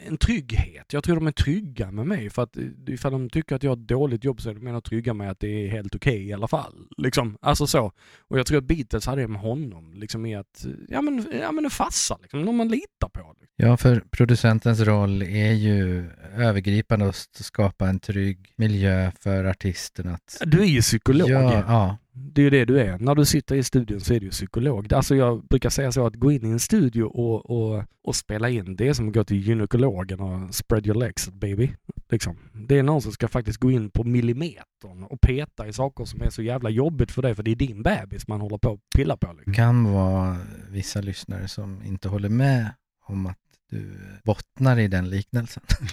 en trygghet. Jag tror de är trygga med mig för att eh, ifall de tycker att jag har ett dåligt jobb så är de mer trygga med att det är helt okej i alla fall. Liksom, alltså så. Och jag tror att Beatles hade det med honom, liksom i att, ja men, ja men en farsa liksom, någon man litar på. Liksom. Ja, för producentens roll är ju övergripande att skapa en trygg miljö för artisten att... Du är ju psykolog. Ja, ja. Det är ju det du är. När du sitter i studion så är du ju psykolog. Alltså jag brukar säga så att gå in i en studio och, och, och spela in, det är som att gå till gynekologen och spread your legs baby. Liksom. Det är någon som ska faktiskt gå in på millimetern och peta i saker som är så jävla jobbigt för dig för det är din bebis man håller på att pilla på. Det kan vara vissa lyssnare som inte håller med om att du bottnar i den liknelsen.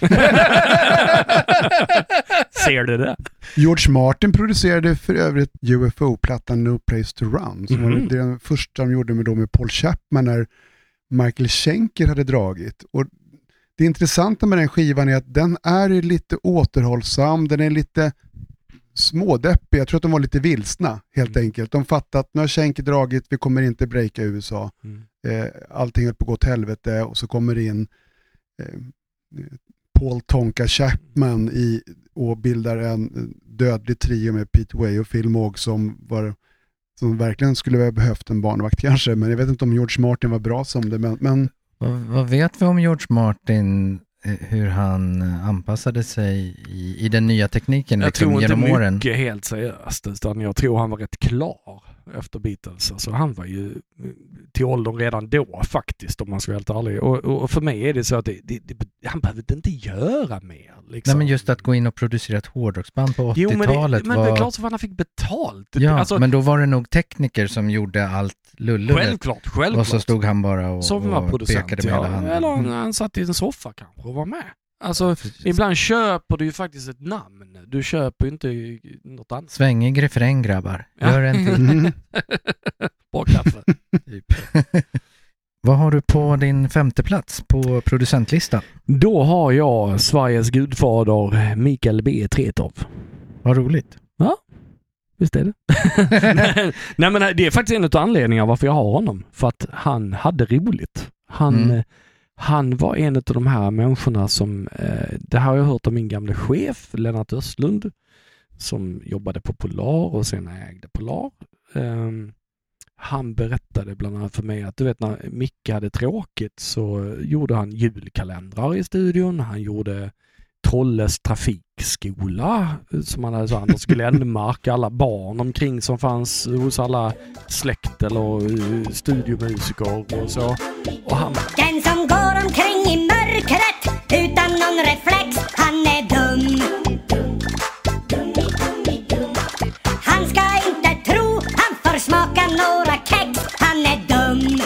Ser du det? George Martin producerade för övrigt UFO-plattan No Place To Run. Som var Mhm. den första de gjorde med, då med Paul Chapman när Michael Schenker hade dragit. Och det intressanta med den skivan är att den är lite återhållsam, den är lite smådeppig. Jag tror att de var lite vilsna helt Mm. enkelt. De fattade att nu har Schenker dragit, vi kommer inte breaka USA. Mm. Eh, allting höll på att gå åt helvete och så kommer det in eh, Paul Tonka Chapman i, och bildar en eh, dödlig trio med Pete Way och Phil Mogg som, var, som verkligen skulle ha behövt en barnvakt kanske. Men jag vet inte om George Martin var bra som det. Men, men Vad, vad vet vi om George Martin, hur han eh, anpassade sig i, i den nya tekniken Jag liksom, tror inte genom åren? mycket helt seriöst, utan jag tror han var rätt klar efter Beatles. Alltså han var ju till åldern redan då faktiskt, om man ska vara helt ärlig. Och, och för mig är det så att det, det, det, han behövde inte göra mer. Liksom. Nej men just att gå in och producera ett hårdrocksband på Jo, men, det, 80-talet men det är var... klart som han fick betalt. Ja, alltså, men då var det nog tekniker som gjorde allt lulluret. självklart, självklart. Och så stod han bara och, och var producent. pekade med Ja, hela handen. eller han, Mm. han satt i en soffa kanske och var med. Alltså, ibland köper du ju faktiskt ett namn. Du köper ju inte något annat. Svängig refräng grabbar. Ja. Gör en till. mm, Bra kaffe. typ. Vad har du på din femte plats på producentlistan? Då har jag Sveriges gudfader Mikael B. Tretow. Vad roligt. Visst är det? Nej, Nej men det är faktiskt en av anledningarna varför jag har honom. För att han hade roligt. Han, Mm han var en av de här människorna som, eh, det här har jag hört av min gamla chef Lennart Östlund som jobbade på Polar och sen ägde Polar. Ehm, han berättade bland annat för mig att du vet när Micke hade tråkigt så gjorde han julkalendrar i studion. Han gjorde Trolles trafikskola eh, som han hade så Anders Glenmark, alla barn omkring som fanns hos alla släkt eller eh, studiomusiker och så. Och han utan någon reflex, han är dum. Han ska inte tro han får smaka några kex, han är dum.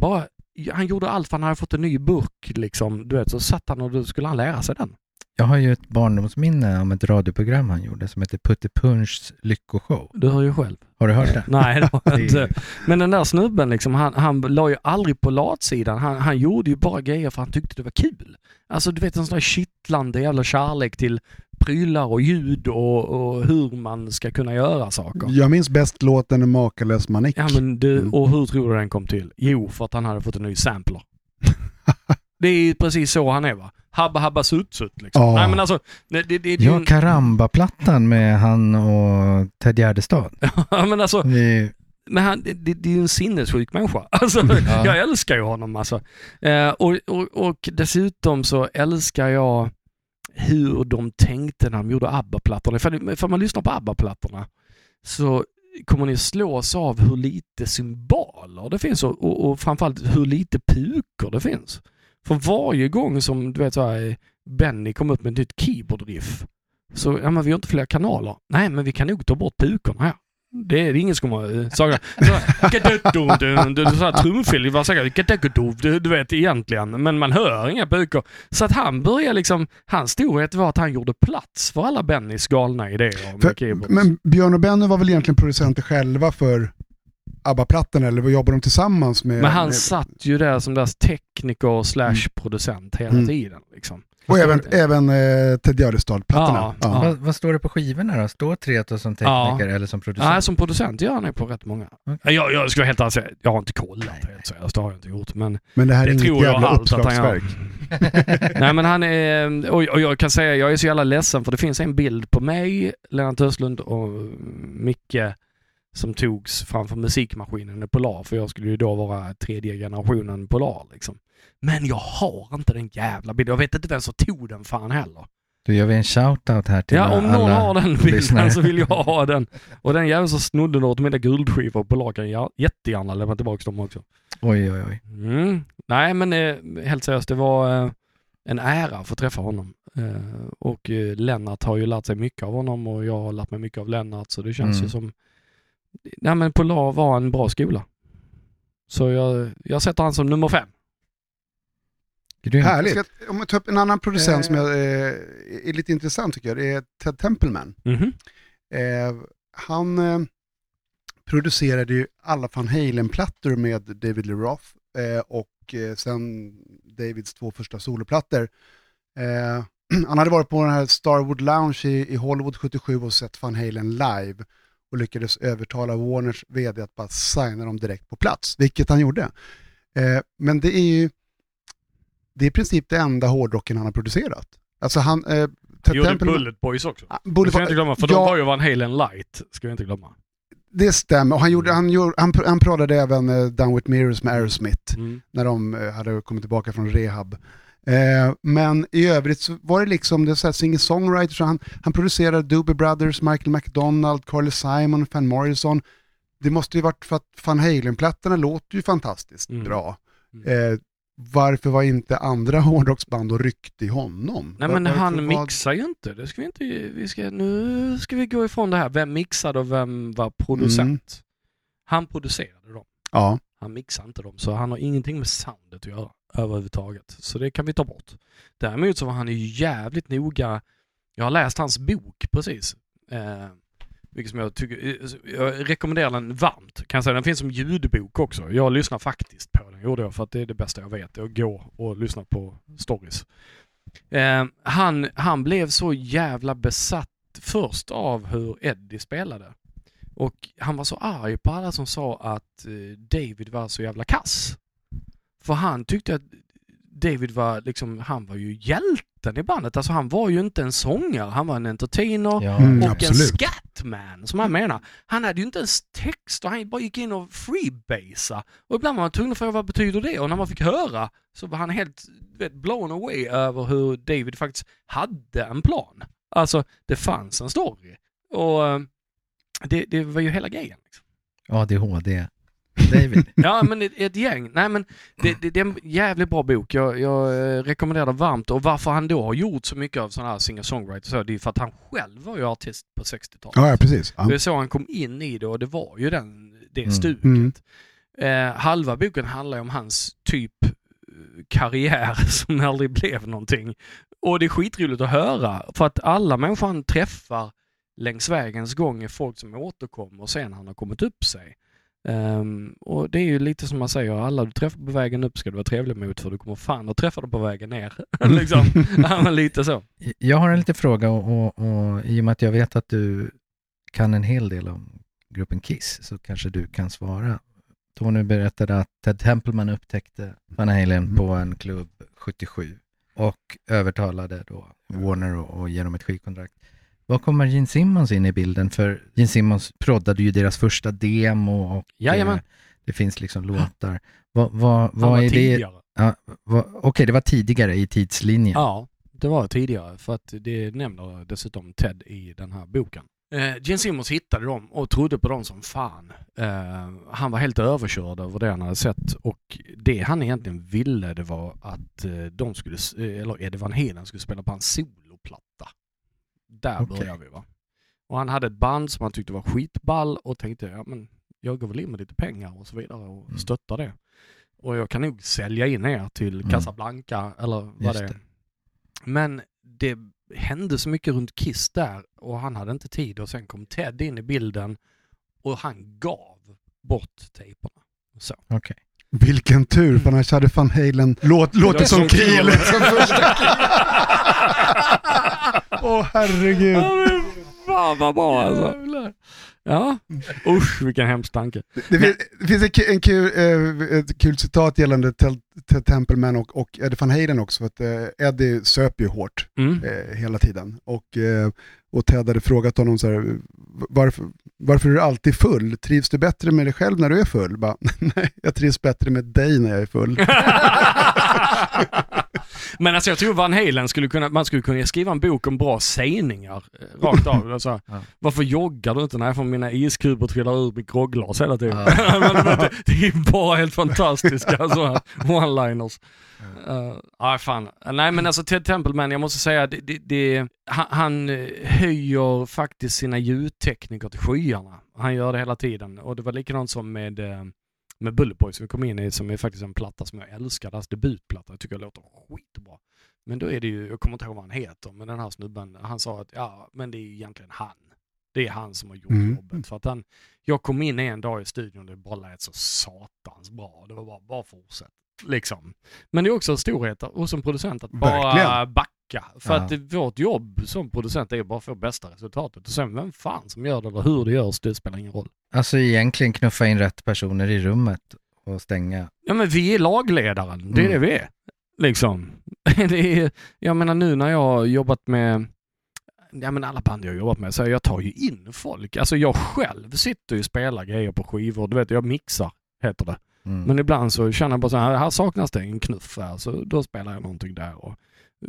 bara, han gjorde allt för han hade fått en ny burk liksom. Du vet, så satt han och då skulle han lära sig den. Jag har ju ett barndomsminne om ett radioprogram han gjorde som heter Putte Punchs lyckoshow. Du hör ju själv. Har du hört det? Nej, det har jag inte. Men den där snubben liksom, han, han la ju aldrig på latsidan. Han, han gjorde ju bara grejer för han tyckte det var kul. Alltså du vet en sån där kittlande jävla kärlek till prylar och ljud och, och hur man ska kunna göra saker. jag minns bäst låten Makalös Manik. Ja men du, Mm. och hur tror du den kom till? Jo, för att han hade fått en ny sampler. det är ju precis så han är va? Habba habba sutt sutt liksom. Ja. Nej men alltså, det, det, det, Ja, Karamba-plattan med han och Ted Gärdestad. ja, men alltså, Det Men han, det, det det är ju en sinnessjuk människa. Alltså, Ja. Jag älskar ju honom alltså. Eh, och, och, och dessutom så älskar jag hur de tänkte när de gjorde ABBA-plattorna. För, för man lyssnar på ABBA-plattorna så kommer ni slås av hur lite symboler det finns och, och, och framförallt hur lite pukor det finns. För varje gång som du vet så här, Benny kom upp med ett nytt keyboard-riff så, ja men vi har inte fler kanaler. Nej men vi kan nog ta bort pukorna här. Det är ingen som saga. Så här trumfil, det var säkert du, vet egentligen, men man hör inga pukor. Så att han började liksom, hans storhet var att han gjorde plats för alla Bennys galna idéer För, men Björn och Benny var väl egentligen producenter själva för ABBA-plattan eller vad jobbar de tillsammans med? Men han med, satt ju där som deras tekniker slash producent hela Mm. tiden. Liksom. och även, även eh, Ted Gärdestad-plattorna. Ja, Ja. ja. Vad, vad står det på skivorna då? Står Treto som tekniker eller som producent? Nej, som producent gör han ju på rätt många. Okej. Jag, jag ska helt ärlig säga, jag har inte kollat helt seriöst, det har jag inte gjort. Men Men det här är det inget tror jag jävla uppslagsverk. Nej men han är, och, och jag kan säga, jag är så jävla ledsen för det finns en bild på mig, Lennart Östlund och Micke som togs framför musikmaskinen i Polar, för jag skulle ju då vara tredje generationen Polar liksom. Men jag har inte den jävla bilden. Jag vet inte vem som tog den fan heller. Då gör vi en shout-out här till Ja, om alla någon har den bilden lyssnare. så vill jag ha den. Och den jäveln som snodde något av mina guldskivor på Polar kan jag jättegärna lämna tillbaka dem också. Oj, oj, oj. Mm. Nej men eh, helt seriöst, det var eh, en ära att få träffa honom. Eh, och eh, Lennart har ju lärt sig mycket av honom och jag har lärt mig mycket av Lennart så det känns Mm. ju som... Nej men Polar var en bra skola. Så jag, jag sätter han som nummer fem. Grymt. Härligt. Ska, om jag tar upp en annan producent Eh. som jag, eh, är lite intressant tycker jag, det är Ted Templeman. Mhm. Eh, han eh, producerade ju alla Van Halen-plattor med David Lee Roth eh, och eh, sen Davids två första soloplattor. Eh, han hade varit på den här Starwood Lounge i, i Hollywood 77 och sett Van Halen live och lyckades övertala Warners vd att bara signa dem direkt på plats, vilket han gjorde. Eh, men det är ju det är i princip det enda hårdrocken han har producerat. Alltså han... Eh, Gjorde Templeman- Bullet Boys också. Ah, Det Bullet ska vi inte glömma, för de ja, var ju Van Halen light. Ska vi inte glömma. Det stämmer, och han, gjorde, han, gjorde, han, han pratade även eh, Down With Mirrors med Aerosmith Mm. när de eh, hade kommit tillbaka från rehab. Eh, men i övrigt så var det liksom det så han, han producerade Doobie Brothers, Michael McDonald, Carly Simon, Van Morrison. Det måste ju varit för att Van Halen-plattorna låter ju fantastiskt Mm. bra. Mm. Eh, varför var inte andra hårdrocksband och ryckte i honom? Nej men varför han var- mixar ju inte. Det ska vi inte vi ska, nu ska vi gå ifrån det här. Vem mixade och vem var producent? Han producerade dem. Ja, Han mixar inte dem, så han har ingenting med soundet att göra överhuvudtaget. Så det kan vi ta bort. Däremot så var han ju jävligt noga. Jag har läst hans bok precis. Eh, vilket som jag tycker, eh, jag rekommenderar den varmt. Kan jag säga. Den finns som ljudbok också. Jag lyssnar faktiskt på den, gjorde jag, för att det är det bästa jag vet. Att gå och lyssna på stories. Eh, han, han blev så jävla besatt först av hur Eddie spelade. Och han var så arg på alla som sa att eh, David var så jävla kass. För han tyckte att David var liksom, han var ju hjälten i bandet. Alltså han var ju inte en sångare, han var en entertainer Ja. Mm. och en absolut. scatman som han menar. Han hade ju inte ens text och han bara gick in och freebasea. Och ibland var man tvungen att fråga vad betyder det? Och när man fick höra så var han helt vet, blown away över hur David faktiskt hade en plan. Alltså det fanns en story. Och eh, det, det var ju hela grejen. Liksom. ADHD. David. Ja men ett, ett gäng. Nej men det, det, det är en jävligt bra bok. Jag, jag eh, rekommenderar den varmt. Och varför han då har gjort så mycket av sådana här singer-songwriters så, det är för att han själv var ju artist på 60-talet. ja, ja precis. Ja. Det är så han kom in i det och det var ju den, det Mm. stuket. Mm. Eh, halva boken handlar ju om hans typ eh, karriär som aldrig blev någonting. Och det är skitroligt att höra för att alla människor han träffar längs vägens gång är folk som återkommer sen han har kommit upp sig. Ehm, och det är ju lite som man säger, alla du träffar på vägen upp ska du vara trevlig mot för du kommer fan att träffa dem på vägen ner. liksom. ja, men lite så. Jag har en liten fråga och, och, och i och med att jag vet att du kan en hel del om gruppen Kiss så kanske du kan svara. Tony berättade att Ted Templeman upptäckte Van Halen på en klubb 77 och övertalade då Warner att att ge dem ett skivkontrakt. Vad kommer Gene Simmons in i bilden? För Gene Simmons proddade ju deras första demo och Jajamän. eh, det finns liksom låtar. Vad, vad, vad var är det? tidigare. Ja, vad- Okej, det var tidigare i tidslinjen. Ja, det var tidigare för att det nämner dessutom Ted i den här boken. Eh, Gene Simmons hittade dem och trodde på dem som fan. Eh, han var helt överkörd över det han hade sett och det han egentligen ville det var att eh, de skulle, eh, eller Eddie Van Halen skulle spela på hans soloplatta. Där Okej. börjar vi va. Och han hade ett band som han tyckte var skitball och tänkte ja men jag går väl in med lite pengar och så vidare och Mm. stöttar det. Och jag kan nog sälja in er till Mm. Casablanca eller vad Just det är. Men det hände så mycket runt Kiss där och han hade inte tid och sen kom Ted in i bilden och han gav bort tejperna. Så. Okej. Vilken tur, för annars hade Van Halen låt, låtit som Kiel. Åh herregud. men fan vad bra alltså. Ja, usch vilken hemsk tanke. Det, finns, det finns en, en kul, eh, ett kul citat gällande Ted, Templeman och, och Eddie Van Halen också. För att, eh, Eddie söp ju hårt Mm. eh, hela tiden. Och, och Ted hade frågat honom så här, varför, varför är du alltid full? Trivs du bättre med dig själv när du är full? Bara, Nej, jag trivs bättre med dig när jag är full. Men alltså jag tror Van Halen skulle kunna, man skulle kunna skriva en bok om bra sägningar eh, rakt av. Alltså, Ja. Varför joggar du inte? Nej, för mina iskuber trillar ur mitt grogglas hela tiden. Ja. Men det, det är bara helt fantastiska alltså, one-liners. Uh, ah, fan. Nej men alltså Ted Templeman, jag måste säga, det, det, det, han, han eh, höjer faktiskt sina ljudtekniker till skyarna. Han gör det hela tiden. Och det var likadant som med eh, med Bullet Boys som vi kom in i som är faktiskt en platta som jag älskar. Deras debutplatta. Jag tycker jag låter skitbra. Men då är det ju, jag kommer inte ihåg vad han heter, men den här snubben, han sa att ja, men det är ju egentligen han. Det är han som har gjort Mm. jobbet. För att han, jag kom in en dag i studion och det bara lät så satans bra. Det var bara, bara fortsätt. Liksom. Men det är också en storhet hos en producent att bara Verkligen. backa. För Ja. att vårt jobb som producent är bara att få bästa resultatet. Och sen vem fan som gör det eller hur det görs, det spelar ingen roll. Alltså egentligen knuffa in rätt personer i rummet och stänga. Ja men vi är lagledaren, det är Mm. det vi är. Liksom. det är, jag menar nu när jag har jobbat med Ja men alla band jag har jobbat med, så jag tar ju in folk. Alltså jag själv sitter ju och spelar grejer på skivor. Du vet, jag mixar, heter det. Mm. Men ibland så känner jag bara så här, här saknas det en knuff här, så då spelar jag någonting där. Och,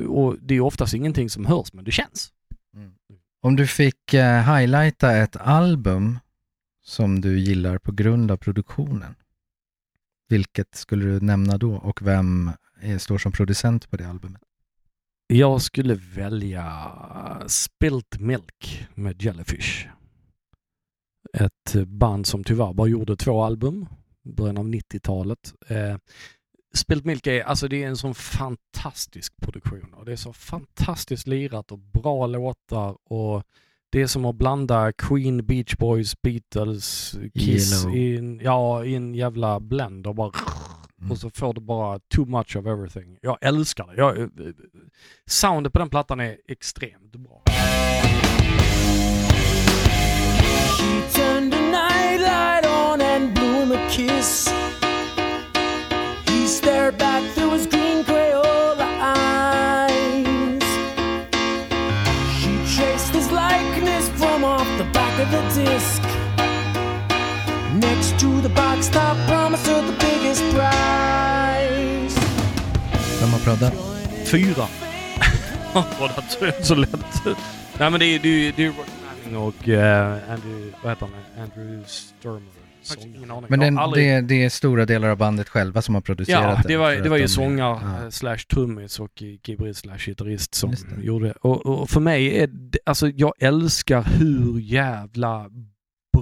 och det är oftast ingenting som hörs, men det känns. Om du fick eh, highlighta ett album som du gillar på grund av produktionen, vilket skulle du nämna då och vem är, står som producent på det albumet? Jag skulle välja Spilt Milk med Jellyfish. Ett band som tyvärr bara gjorde två album början av 90-talet. Eh, Spilt Milk är, alltså det är en sån fantastisk produktion och det är så fantastiskt lirat och bra låtar och det är som att blanda Queen, Beach Boys, Beatles, Kiss i en, ja, i en jävla blend och bara Mm. och så får du bara too much of everything. Jag älskar det. Jag, soundet på den plattan är extremt bra. She turned a nightlight on and blew him a kiss. Of the disc. Next to the box top promised her the biggest prize. Vem har proddat? Fyra. Vad det är så lätt. Nej men det är, är Roger Manning och uh, Andrew, vad heter han? Andrew Sturmer. Sång, ingen aning. Men har aldrig- det, det är stora delar av bandet själva som har producerat Ja, den det var, det var ju de- sångare Ja. eh, slash trummis och keyboardist slash gitarrist som det. gjorde det. Och, och för mig är det, alltså jag älskar hur jävla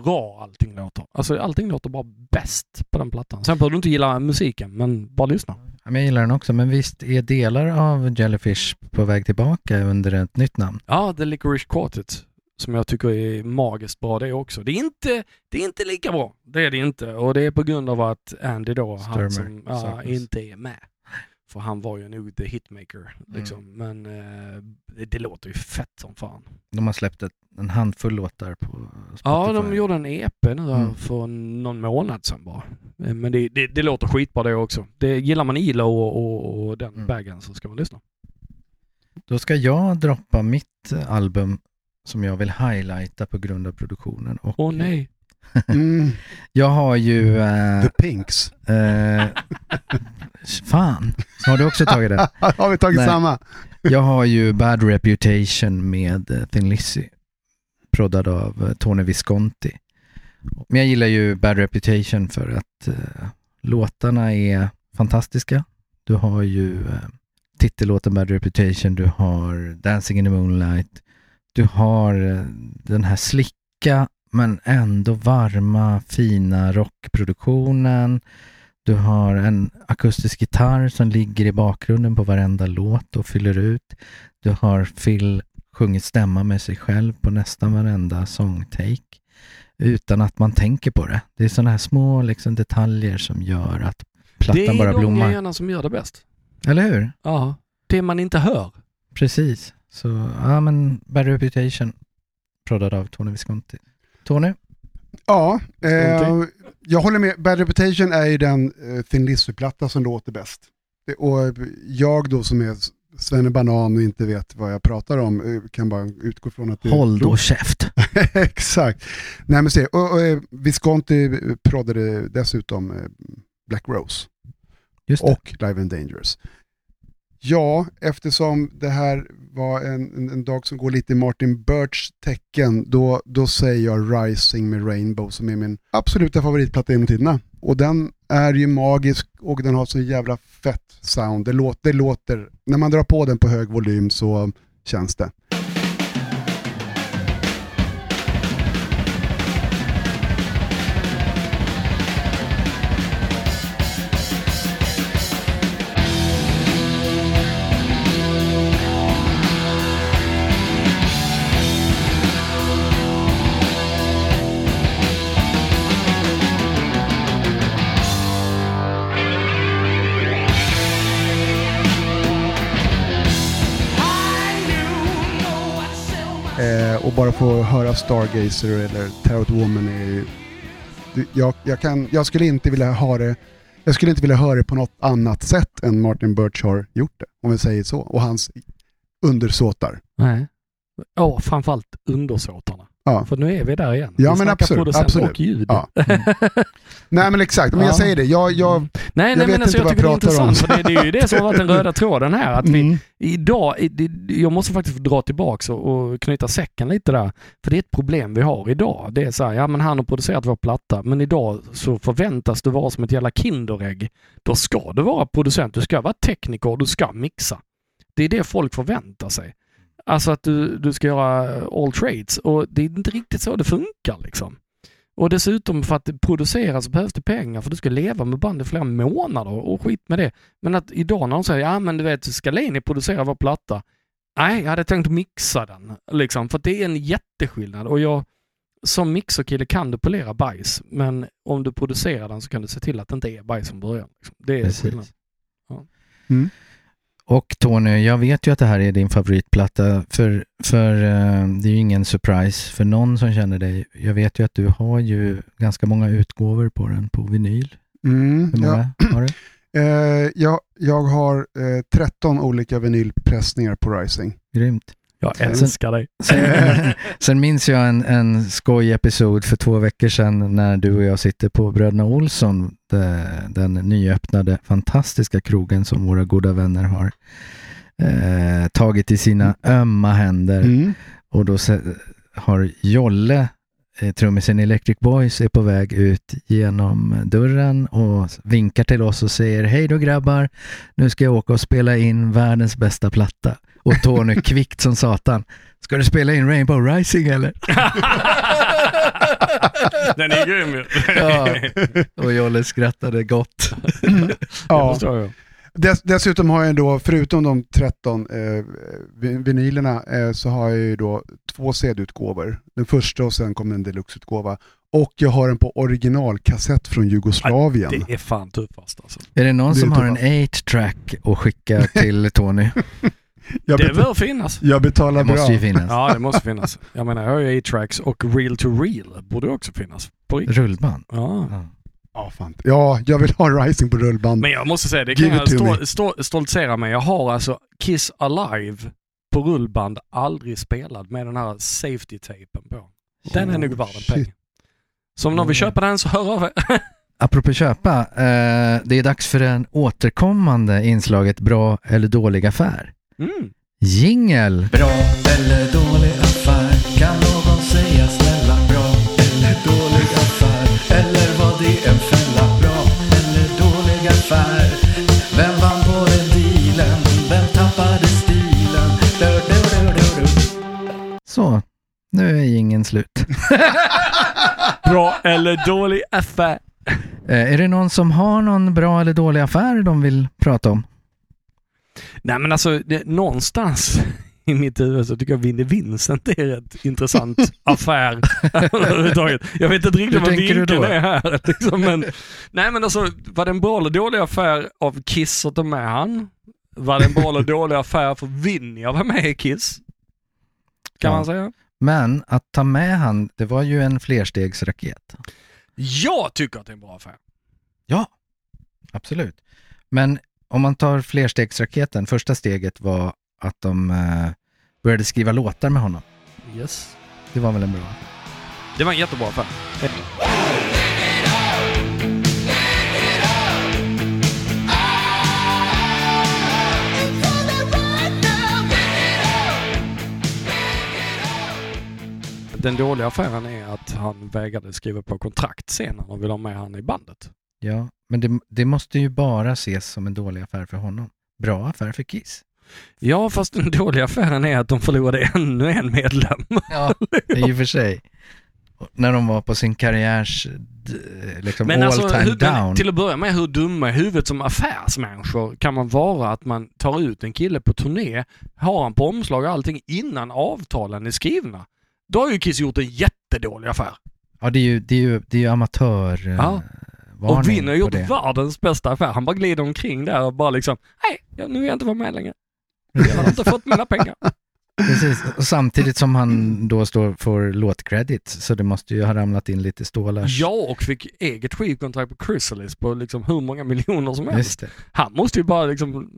bra allting låter. Alltså allting låter bara bäst på den plattan. Sen behöver du inte gilla musiken, men bara lyssna. Ja, men jag gillar den också, men visst är delar av Jellyfish på väg tillbaka under ett nytt namn? Ja, The Licorice Quartet som jag tycker är magiskt bra det också. Det är inte, det är inte lika bra. Det är det inte. Och det är på grund av att Andy då, Sturmer han som ja, inte är med. För han var ju nog the hitmaker. Liksom. Men eh, det, det låter ju fett som fan. De har släppt ett, en handfull låtar på Spotify. Ja, de gjorde en EP nu Mm. för någon månad sedan bara. Eh, Men det, det, det låter skitbra det också. Det, gillar man Ilo och, och, och den Mm. baggen så ska man lyssna. Då ska jag droppa mitt album som jag vill highlighta på grund av produktionen. Och Åh nej. Mm, Jag har ju... eh, the Pinks. eh, fan, har du också tagit det? har vi tagit Nej. samma? Jag har ju Bad Reputation med eh, Thin Lizzy. Proddad av eh, Tony Visconti. Men jag gillar ju Bad Reputation för att eh, låtarna är fantastiska. Du har ju eh, titellåten Bad Reputation, du har Dancing in the Moonlight, du har eh, den här slicka men ändå varma, fina rockproduktionen. Du har en akustisk gitarr som ligger i bakgrunden på varenda låt och fyller ut. Du har Phil sjungit stämma med sig själv på nästan varenda sångtake utan att man tänker på det. Det är sådana här små liksom, detaljer som gör att plattan Det är bara de blommar. grejerna som gör det bäst. Eller hur? Ja. Det man inte hör. Precis. Så, ja men Bad Reputation proddad av Tony Visconti. Tony? Ja, eh, jag håller med. Bad Reputation är ju den eh, Thin Lizzy-platta som låter bäst. Det, och jag då som är Svenne Banan och inte vet vad jag pratar om eh, kan bara utgå från att det Håll då käft. Exakt. Nej men se, och, och, eh, Visconti proddade dessutom eh, Black Rose och Live and Dangerous. Ja, eftersom det här var en, en, en dag som går lite i Martin Birchs tecken, då, då säger jag Rising med Rainbow som är min absoluta favoritplatta genom tiderna. Och den är ju magisk och den har så jävla fett sound. Det låter, det låter, när man drar på den på hög volym så känns det. Bara få höra Stargazer eller Tarot Woman är ju... Jag, jag, kan, jag skulle inte vilja ha det jag skulle inte vilja höra det på något annat sätt än Martin Birch har gjort det, om vi säger så. Och hans undersåtar. Nej. Ja, framförallt undersåtarna. Ja. För nu är vi där igen. Ja, vi men absolut, producent absolut. och ljud. Ja. Nej men exakt, men Ja. jag säger det. Jag, jag, Nej, nej vet men alltså, inte jag vad tycker det är jag pratar intressant för det, det är ju det som har varit den röda tråden här. Att vi, mm, idag, jag måste faktiskt dra tillbaks och, och knyta säcken lite där. För det är ett problem vi har idag. Det är så här, ja men han har producerat vår platta, men idag så förväntas du vara som ett jävla Kinderägg. Då ska du vara producent, du ska vara tekniker, du ska mixa. Det är det folk förväntar sig. Alltså att du, du ska göra all trades och det är inte riktigt så det funkar liksom. Och dessutom för att det produceras så behövs det pengar för du ska leva med band i flera månader och skit med det. Men att idag när de säger ja men du vet Scalini producerar vår platta. Nej, jag hade tänkt mixa den. Liksom, för det är en jätteskillnad och jag som mixerkille kan du polera bajs men om du producerar den så kan du se till att det inte är bajs från början. Liksom. Det är Precis. skillnad. Och Tony, jag vet ju att det här är din favoritplatta för, för eh, det är ju ingen surprise för någon som känner dig. Jag vet ju att du har ju ganska många utgåvor på den på vinyl. mm, Hur ja. många har du? Eh, jag, jag har eh, 13 olika vinylpressningar på Rising. Grymt. Jag älskar dig. Sen, sen minns jag en, en skoj episod för två veckor sedan när du och jag sitter på Bröderna Olsson, de- den nyöppnade fantastiska krogen som våra goda vänner har eh, tagit i sina ömma händer. Mm. Och då har Jolle, trummisen i Electric Boys, är på väg ut genom dörren och vinkar till oss och säger Hej då grabbar, nu ska jag åka och spela in världens bästa platta. Och Tony kvickt som satan. Ska du spela in Rainbow Rising eller? Den är grym ju. Ja. Och Jolle skrattade gott. Det Ja. Dess, dessutom har jag då, förutom de 13 eh, vin- vinylerna, eh, så har jag ju då två CD-utgåvor. Den första och sen kommer en deluxe-utgåva. Och jag har den på originalkassett från Jugoslavien. Det är fan tuffast alltså. Är det någon Det som har en tufft. 8-track att skicka till Tony? jag, Det bör finnas. jag betalar Det måste bra. ju finnas. Ja, det måste finnas. Jag menar, jag har ju A-tracks och Real to Real borde också finnas. På. Rullband. Ja. Ja. Ja, fan. ja, jag vill ha Rising på rullband. Men jag måste säga, det kan Give jag stå, stå, stoltsera med. Jag har alltså Kiss Alive på rullband aldrig spelad med den här safety-tapen på. Den är nog värd en peng. Så om någon vill köpa den så hör av er. Apropå köpa, eh, det är dags för en återkommande inslaget bra eller dålig affär. Mm. Jingel! Bra eller dålig affär? Kan någon säga snälla Så, nu är jingeln slut. Bra eller dålig affär? Eh, är det någon som har någon bra eller dålig affär de vill prata om? Nej men alltså, det, någonstans i mitt huvud så tycker jag Vinnie Vincent är en rätt intressant affär överhuvudtaget. Jag vet inte riktigt vad vinkeln är här. Liksom, men, nej men alltså, var det en bra eller dålig affär av Kiss att ta med han? Var det en bra eller dålig affär för Vinnie att vara med i Kiss? Kan Ja. man säga. Men att ta med han, det var ju en flerstegsraket. Jag tycker att det är en bra affär. Ja, absolut. Men om man tar flerstegsraketen, första steget var att de eh, började skriva låtar med honom. Yes. Det var väl en bra? Det var en jättebra affär. Den dåliga affären är att han vägrade skriva på kontrakt sen när de ville ha med han i bandet. Ja, men det, det måste ju bara ses som en dålig affär för honom. Bra affär för Kiss. Ja, fast den dåliga affären är att de förlorade ännu en medlem. Ja, i och för sig. Och När de var på sin karriärs liksom Men all alltså, time hur, men down. till att börja med, hur dumma i huvudet som affärsmänniskor kan man vara att man tar ut en kille på turné, har han på omslag och allting innan avtalen är skrivna? Då har ju Kiss gjort en jättedålig affär. Ja, det är ju, det är ju, det är ju amatör eh, Ja. och Vinn har på gjort det. världens bästa affär. Han bara glider omkring där och bara liksom, nej, nu vill jag inte vara med längre. Jag har inte fått mina pengar. Precis, och samtidigt som han då står för låtcredit så det måste ju ha ramlat in lite stålar. Ja, och fick eget skivkontrakt på Chrysalis på liksom hur många miljoner som helst. Han måste ju bara liksom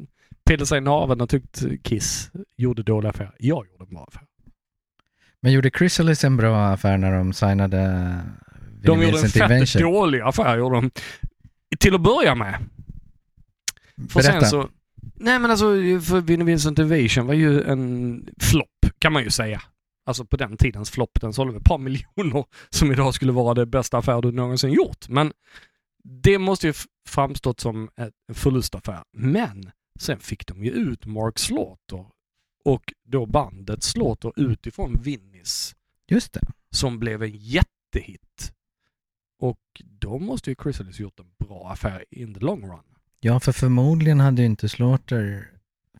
pilla sig i naveln och tyckt Kiss gjorde dåliga affärer. Jag gjorde en bra affär. Men gjorde Chrysalis en bra affär när de signade De Vinnie gjorde en fett dålig affär gjorde de. Till att börja med. För Berätta. sen så... Nej men alltså, för Vinnie Vincent Invasion var ju en flopp kan man ju säga. Alltså på den tidens flopp, den sålde ett par miljoner som idag skulle vara det bästa affär du någonsin gjort. Men det måste ju framstått som en förlustaffär. Men sen fick de ju ut Mark Slaughter och då bandet Slaughter utifrån Vinnies Just det. som blev en jättehit. Och då måste ju Chrysalis gjort en bra affär in the long run. Ja, för förmodligen hade ju inte Slaughter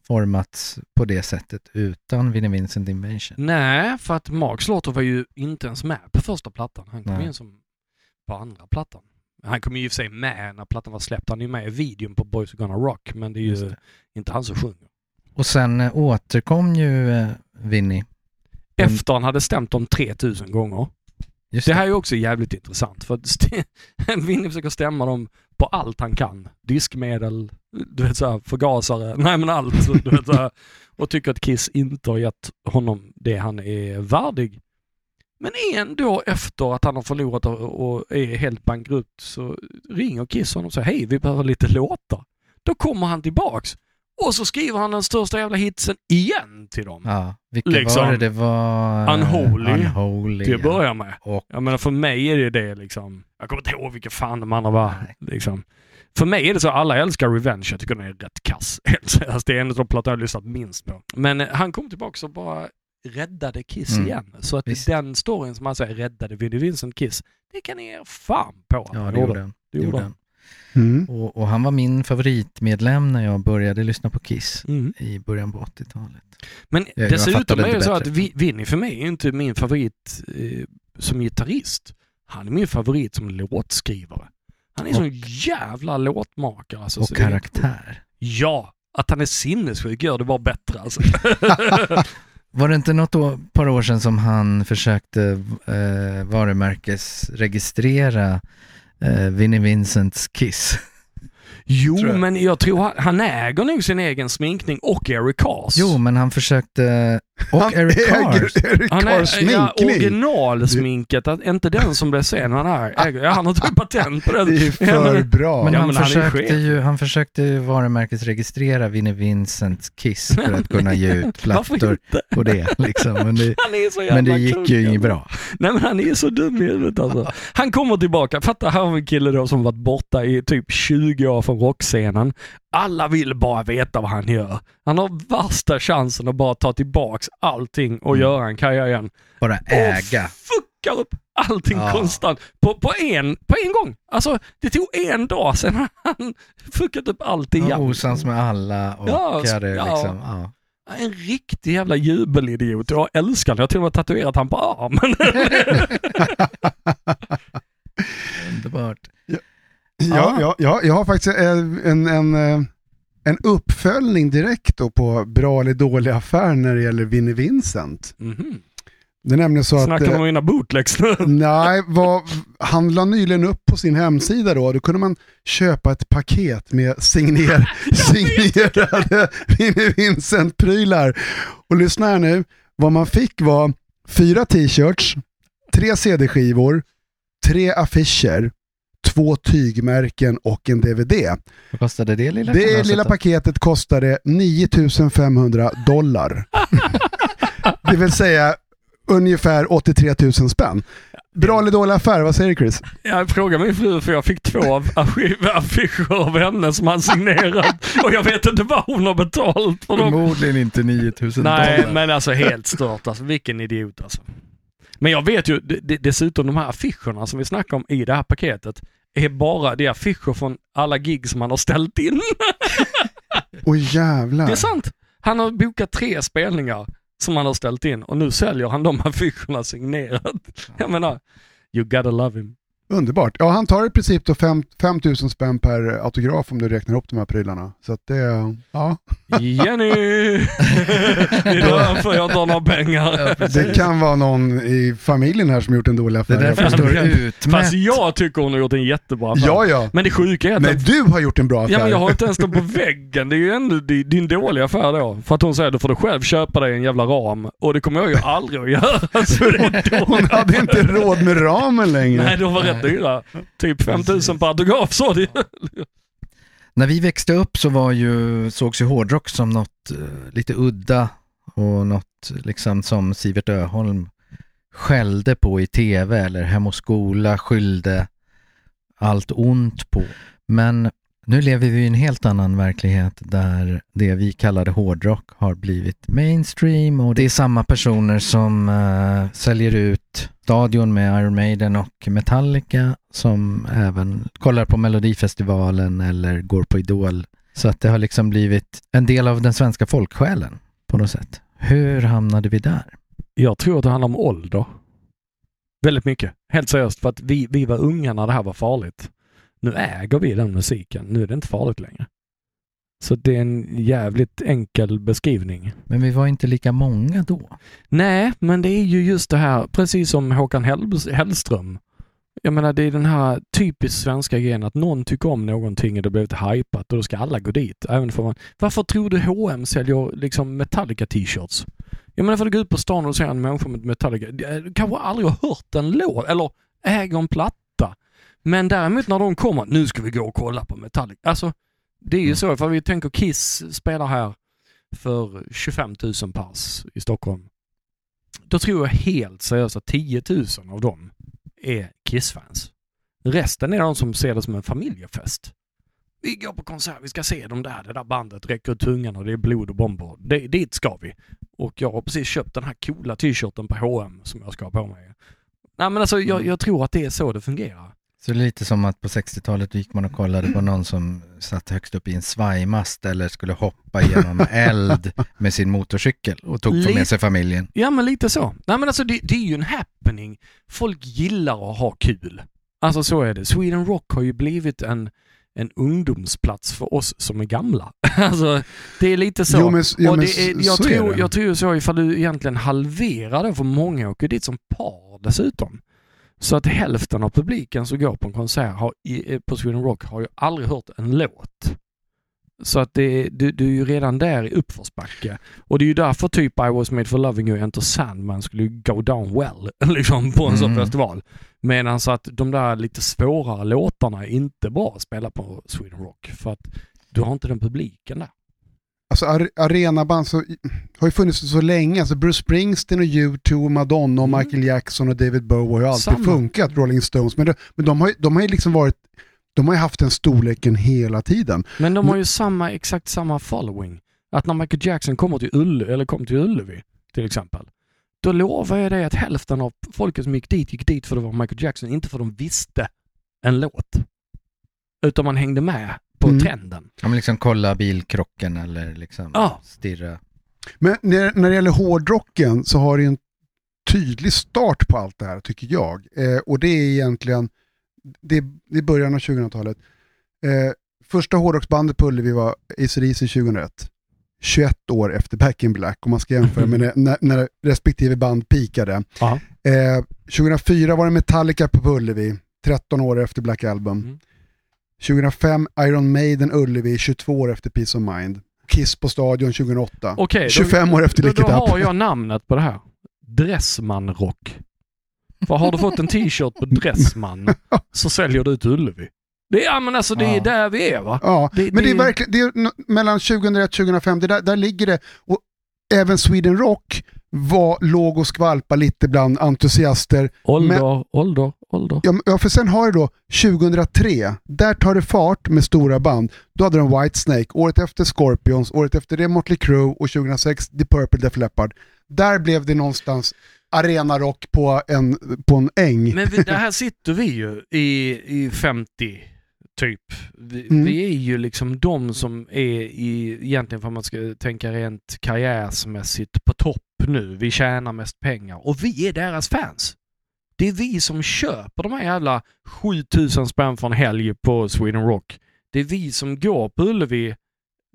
formats på det sättet utan Vinnie Vincent Invention. Nej, för att Mark Slaughter var ju inte ens med på första plattan. Han kom Nej. in som på andra plattan. Han kom ju i och för sig med när plattan var släppt. Han är ju med i videon på Boys Are Gonna Rock, men det är ju det. inte han som sjunger. Och sen eh, återkom ju eh, Vinnie. Mm. Efter han hade stämt dem 3000 gånger. Just Det här är också jävligt intressant för Vinny försöker stämma dem på allt han kan. Diskmedel, du vet såhär, förgasare, nej men allt. Du vet, så här, och tycker att Kiss inte har gett honom det han är värdig. Men ändå efter att han har förlorat och, och är helt bankrutt så ringer Kiss honom och säger hej vi behöver lite låtar. Då kommer han tillbaks och så skriver han den största jävla hitsen igen till dem. Ja, vilka Liksom, var det? Det var... eh, Unholy, Unholy till att ja. börja med. Och Jag menar för mig är det det liksom. Jag kommer inte ihåg vilka fan de andra var. Liksom. För mig är det så, alla älskar Revenge. Jag tycker den är rätt kass. alltså, det är en av de plattor jag har lyssnat minst på. Men eh, han kom tillbaka och bara räddade Kiss Mm. igen. Så att Visst. den storyn som han säger räddade Vinnie Vincent Kiss, det kan ni ge fan på. ja, det gjorde han. Det gjorde han. Mm. Och, och han var min favoritmedlem när jag började lyssna på Kiss Mm. i början på 80-talet. Men jag dessutom fattade är det så att Vinnie för mig är inte min favorit eh, som gitarrist. Han är min favorit som låtskrivare. Han är en sån jävla låtmakare. Alltså, Och karaktär. Ja, att han är sinnessjuk gör det bara bättre alltså. Var det inte något år, par år sedan som han försökte eh, varumärkesregistrera eh, Vinnie Vincents Kiss? Jo, jag. men jag tror han, han äger nog sin egen sminkning och Eric Cars. Jo, men han försökte... Och Han Eric äger Cars. Eric han är ja, sminkning. originalsminket, att, inte den som blev sen. Han, är, äger, han har tagit patent på det. det är för men- bra. Men, Ja, han, men han försökte ju, han försökte ju varumärkesregistrera Vinnie Vincents Kiss för att kunna ge ut plattor på det. Liksom. Men, det Han är så jävla men det gick ju alltså. inget bra. Nej men han är så dum i huvudet alltså. Han kommer tillbaka, fatta här har vi en kille då som varit borta i typ 20 år från rockscenen. Alla vill bara veta vad han gör. Han har värsta chansen att bara ta tillbaks allting och Mm. göra en karriär igen. Bara äga. Och fuckar upp allting Ja. konstant på, på, en, på en gång. Alltså det tog en dag sedan han fuckat upp allt igen. Ja, osams med alla och Ja, hade ja. liksom, ja. En riktig jävla jubelidiot. Jag älskar honom. Jag har till och med tatuerat han på armen. Underbart. Ja, ja, ja, jag har faktiskt en, en, en, eh, en uppföljning direkt då på bra eller dålig affär när det gäller Vinnie Vincent. Mhm. Det är nämligen så att... Snackar eh, om mina bootlegs nu. Nej, vad, han la nyligen upp på sin hemsida då, då kunde man köpa ett paket med signer, signerade Vinnie Vincent-prylar. Och lyssna här nu, vad man fick var fyra t-shirts, tre CD-skivor, tre affischer, två tygmärken och en DVD. Vad kostade det lilla Det lilla paketet kostade 9500 dollar. det vill säga ungefär 83 000 spänn. Bra eller dålig affär, vad säger du Chris? Jag frågade min fru för jag fick två affischer av henne som han signerat och jag vet inte vad hon har betalt för dem. Förmodligen inte 9000 Nej, dollar. men alltså helt stört alltså. Vilken idiot alltså. Men jag vet ju dessutom de här affischerna som vi snackar om i det här paketet är bara det är affischer från alla gig som han har ställt in. Åh jävlar. Det är sant. Han har bokat tre spelningar som han har ställt in och nu säljer han de affischerna signerat. Jag menar, you gotta love him. Underbart. Ja, han tar i princip då 5 000 spänn per autograf om du räknar upp de här prylarna. Så att det, ja. Jenny! det är därför jag några pengar. Det kan vara någon i familjen här som gjort en dålig Det affär. är därför det Jag står utmätt. Fast jag tycker hon har gjort en jättebra affär. Ja, ja. Men det sjuka är att Nej, du har gjort en bra affär. Ja men jag har inte ens den på väggen. Det är ju ändå di- din dåliga affär då. För att hon säger du får du själv köpa dig en jävla ram. Och det kommer jag ju aldrig att göra. Så det är Hon hade inte råd med ramen längre. Nej de var rätt dyra. Typ 5000 per autograf sa det När vi växte upp så var ju, sågs ju hårdrock som något eh, lite udda och något liksom som Sivert Öholm skällde på i tv eller Hem och skola skyllde allt ont på. Men nu lever vi i en helt annan verklighet där det vi kallade hårdrock har blivit mainstream och det är samma personer som uh, säljer ut stadion med Iron Maiden och Metallica som även kollar på Melodifestivalen eller går på Idol. Så att det har liksom blivit en del av den svenska folksjälen på något sätt. Hur hamnade vi där? Jag tror att det handlar om ålder. Väldigt mycket. Helt seriöst. För att vi, vi var unga när det här var farligt. Nu äger vi den musiken. Nu är det inte farligt längre. Så det är en jävligt enkel beskrivning. Men vi var inte lika många då. Nej, men det är ju just det här, precis som Håkan Hell- Hellström. Jag menar det är den här typiskt svenska grejen att någon tycker om någonting och det blir lite hypat och då ska alla gå dit. Även för man, varför tror du H&M säljer liksom Metallica t-shirts? Jag menar för att gå ut på stan och se en människa med Metallica, du kanske aldrig har hört en låt eller äger en platta. Men däremot när de kommer, nu ska vi gå och kolla på Metallica. Alltså, det är ju Mm. så, för vi tänker Kiss spelar här för 25 000 pers i Stockholm. Då tror jag helt seriöst att 10 000 av dem är Kiss-fans. Resten är de som ser det som en familjefest. Vi går på konsert, vi ska se dem där, det där bandet räcker ut tungan och det är blod och bomber. Det, dit ska vi. Och jag har precis köpt den här coola t-shirten på H&M som jag ska ha på mig. Nej men alltså jag, jag tror att det är så det fungerar. Så det är lite som att på 60-talet gick man och kollade på någon som satt högst upp i en svajmast eller skulle hoppa genom eld med sin motorcykel och tog Lite- med sig familjen. Ja men lite så. Nej men alltså det, det är ju en happening. Folk gillar att ha kul. Alltså så är det. Sweden Rock har ju blivit en, en ungdomsplats för oss som är gamla. alltså det är lite så. Jo, men, ja, och det är, jag, så är tror, det. jag tror så ifall du egentligen halverar det, för många åker dit som par dessutom. Så att hälften av publiken som går på en konsert har, i, eh, på Sweden Rock har ju aldrig hört en låt. Så att det, du, du är ju redan där i uppförsbacke. Och det är ju därför typ I was made for loving you Enter Sandman skulle ju go down well liksom på en sån Mm. festival. Medan så att de där lite svårare låtarna är inte bra att spela på Sweden Rock för att du har inte den publiken där. Alltså ar arenaband så, har ju funnits så länge. Alltså Bruce Springsteen och U2, Madonna och Mm. Michael Jackson och David Bowie har ju alltid Samma. funkat, Rolling Stones. Men, de, men de, har, ju- de har ju liksom varit, de har ju haft den storleken hela tiden. Men de har ju samma, exakt samma following. Att när Michael Jackson kommer till Ulle, eller kom till Ullevi till exempel. Då lovar jag dig att hälften av folket som gick dit gick dit för det var Michael Jackson, inte för de visste en låt. Utan man hängde med på Mm. trenden. Ja, men liksom kolla bilkrocken eller liksom Ja. stirra. Men när, när det gäller hårdrocken så har det en tydlig start på allt det här tycker jag. Eh, och det är egentligen, det, det är början av 2000-talet. Eh, första hårdrocksbandet på Ullevi var AC/DC 2001. 21 år efter Back in Black om man ska jämföra med när, när, när respektive band pikade. Ja. Eh, 2004 var det Metallica på Ullevi, 13 år efter Black Album. Mm. 2005 Iron Maiden Ullevi, 22 år efter Peace of Mind. Kiss på Stadion 2008. Okej, då- 25 år efter då, Lick då It Up. har jag namnet på det här. Dressman-rock. För har du fått en t-shirt på Dressman så säljer du till Ullevi. Det ja, men alltså det är Ja. där vi är va? Ja, Det- men det, är verkligen, det är mellan 2001 och 2005, det där, där ligger det. Och även Sweden Rock var, låg och skvalpa lite bland entusiaster. Ålder, ålder, ålder. Ja, för sen har det då 2003, där tar det fart med stora band. Då hade de Whitesnake, året efter Scorpions, året efter det Motley Crue och 2006 The Purple Def Leppard. Där blev det någonstans arenarock på en, på en äng. Men vi, här sitter vi ju i, i 50 typ. Vi, Mm. vi är ju liksom de som är i, egentligen för man ska tänka rent karriärsmässigt på topp nu. Vi tjänar mest pengar och vi är deras fans. Det är vi som köper de här jävla 7000 spänn för en helg på Sweden Rock. Det är vi som går på Ullevi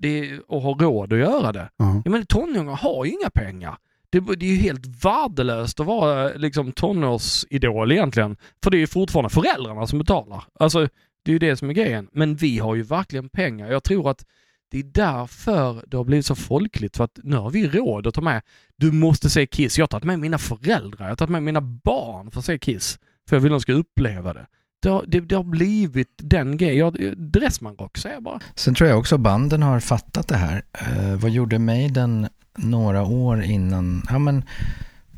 är, och har råd att göra det. Ja. Jag menar tonåringar har ju inga pengar. Det, det är ju helt värdelöst att vara liksom tonårsidol egentligen. För det är ju fortfarande föräldrarna som betalar. Alltså, det är ju det som är grejen. Men vi har ju verkligen pengar. Jag tror att det är därför det har blivit så folkligt. För att nu har vi råd att ta med, du måste se Kiss. Jag har tagit med mina föräldrar, jag har tagit med mina barn för att se Kiss. För jag vill att de ska uppleva det. Det har, det, det har blivit den grejen. Dressmanrock säger jag bara. Sen tror jag också banden har fattat det här. Eh, vad gjorde Maiden några år innan? Ja, men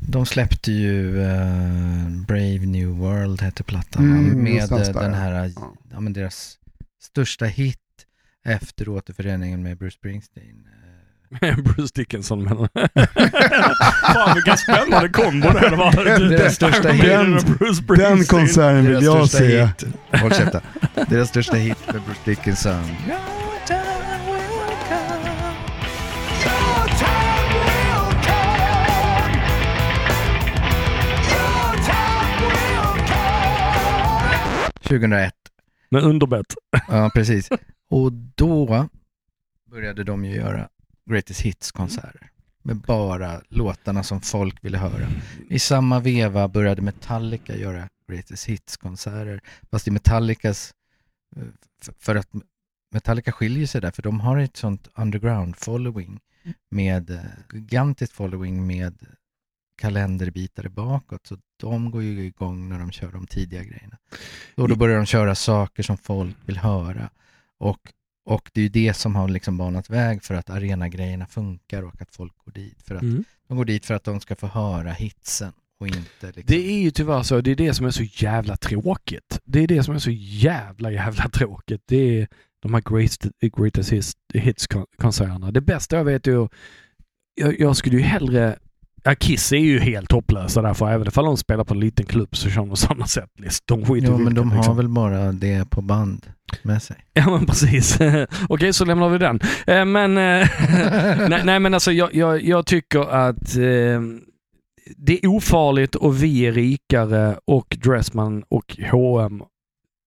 de släppte ju eh, Brave New World hette plattan? Mm, med den här, Ja. ja. men deras största hit efter återföreningen med Bruce Springsteen. Eh, Bruce Dickinson men... Fan vilken spännande kombo det var. Deras största hit. Den- konserten vill jag största se. hit. Håll käften. Deras största hit med Bruce Dickinson. Your time will come. Your time will come. 2001. Med underbett. Ja, precis. Och då började de ju göra Greatest Hits-konserter. Med bara låtarna som folk ville höra. I samma veva började Metallica göra Greatest Hits-konserter. Fast i Metallicas... Eh, för att Metallica skiljer sig där, för de har ett sånt underground-following med eh, gigantiskt following med kalenderbitare bakåt. Så de går ju igång när de kör de tidiga grejerna. Och då börjar de köra saker som folk vill höra. Och, och det är ju det som har liksom banat väg för att arenagrejerna funkar och att folk går dit. För att Mm. De går dit för att de ska få höra hitsen och inte liksom... Det är ju tyvärr så. Det är det som är så jävla tråkigt. Det är det som är så jävla, jävla tråkigt. Det är de här greatest, greatest hits- hits-konserterna. Det bästa jag vet är att jag, jag skulle ju hellre... Ja, Kiss är ju helt hopplösa därför även ifall de spelar på en liten klubb så kör de samma setlist. De skiter Jo, men de har liksom. väl bara det på band med sig. Ja men precis. Okej så lämnar vi den. Eh, Men, eh, nej, nej men alltså jag, jag, jag tycker att eh, det är ofarligt och vi är rikare och Dressman och H&M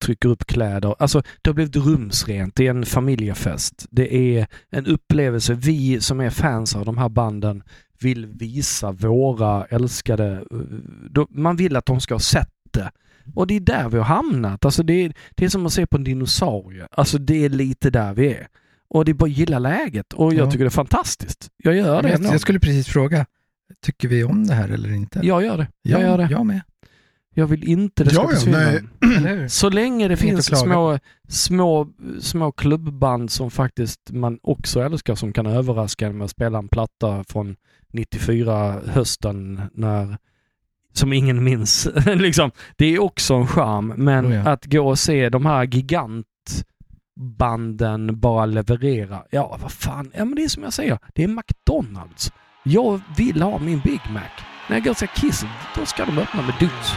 trycker upp kläder. Alltså det har blivit rumsrent. Det är en familjefest. Det är en upplevelse. Vi som är fans av de här banden vill visa våra älskade... eh, då- Man vill att de ska ha sett det. Och det är där vi har hamnat. Alltså det är, det är som att se på en dinosaurie. Alltså det är lite där vi är. Och det är bara att gilla läget. Och jag Ja. tycker det är fantastiskt. Jag gör det. jag, jag skulle precis fråga, tycker vi om det här eller inte? Jag gör det. Jag ja, gör det. Jag med. Jag vill inte det ska Ja, försvinna. Så länge det finns små, små, små klubbband som faktiskt man också älskar som kan överraska en med att spela en platta från 94 hösten när som ingen minns. liksom, det är också en charm men Oh ja. att gå och se de här gigantbanden bara leverera. Ja, vad fan. Ja, men det är som jag säger. Det är McDonalds. Jag vill ha min Big Mac. När jag går och ser Kiss, då ska de öppna med duns.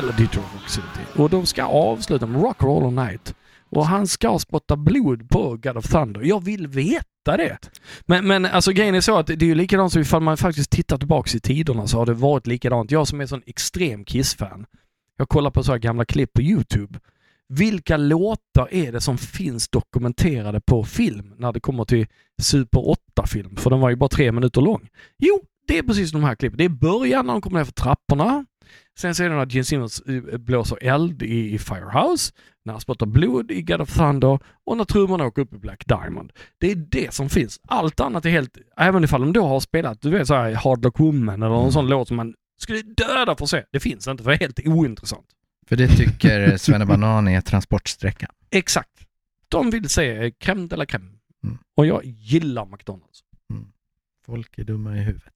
Eller Detroit Rock City. Och de ska avsluta med Rock Roll All Night. Och han ska spotta blod på God of Thunder. Jag vill veta det. Men, men alltså grejen är så att det är ju likadant som ifall man faktiskt tittar tillbaks i tiderna så har det varit likadant. Jag som är sån extrem Kiss-fan. Jag kollar på så här gamla klipp på YouTube. Vilka låtar är det som finns dokumenterade på film när det kommer till Super 8-film? För den var ju bara tre minuter lång. Jo, det är precis de här klippen. Det är början när de kommer ner för trapporna. Sen ser du när Gene Simmons eh, blåser eld i, i Firehouse, när han spottar blod i God of Thunder och när trummorna åker upp i Black Diamond. Det är det som finns. Allt annat är helt, även ifall de då har spelat, du vet såhär Hard Luck Woman eller någon sån låt som man skulle döda för att se. Det finns inte för det är helt ointressant. För det tycker Svennebanan är transportsträcka. Exakt. De vill se eh, crème de la crème. Mm. Och jag gillar McDonalds. Folk är dumma i huvudet.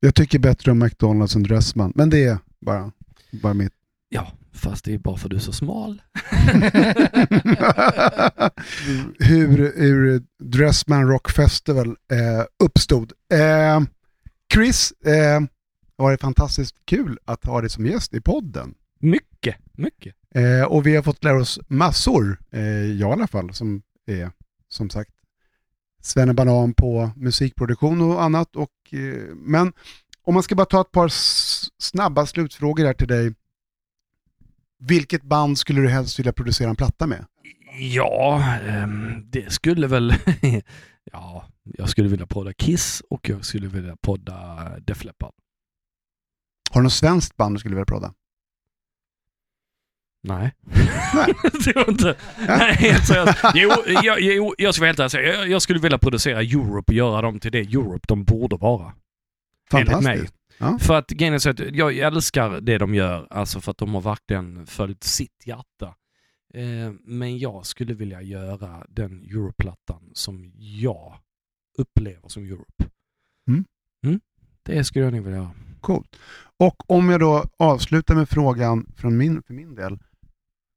Jag tycker bättre om McDonalds än Dressman, men det är bara, bara mitt. Ja, fast det är bara för du är så smal. hur, hur Dressman Rock Festival eh, uppstod. Eh, Chris, eh, det har varit fantastiskt kul att ha dig som gäst i podden. Mycket, mycket. Eh, och vi har fått lära oss massor, eh, jag i alla fall, som är som sagt Svenne Banan på musikproduktion och annat. Och, eh, men om man ska bara ta ett par snabba slutfrågor här till dig. Vilket band skulle du helst vilja producera en platta med? Ja, ehm, det skulle väl... ja, jag skulle vilja podda Kiss och jag skulle vilja podda Def Leppard. Har du något svenskt band du skulle vilja prodda? Nej. Nej. det var inte... Nej, helt seriöst. Jo, jag, jo, jag ska vara helt ärlig jag, jag skulle vilja producera Europe och göra dem till det Europe de borde vara. Enligt mig. Fantastiskt. Ja. För att grejen är så att jag älskar det de gör, alltså för att de har verkligen följt sitt hjärta. Eh, men jag skulle vilja göra den Europlattan som jag upplever som Europe. Mm. Mm, det skulle jag nog vilja göra. Coolt. Och om jag då avslutar med frågan från min, för min del.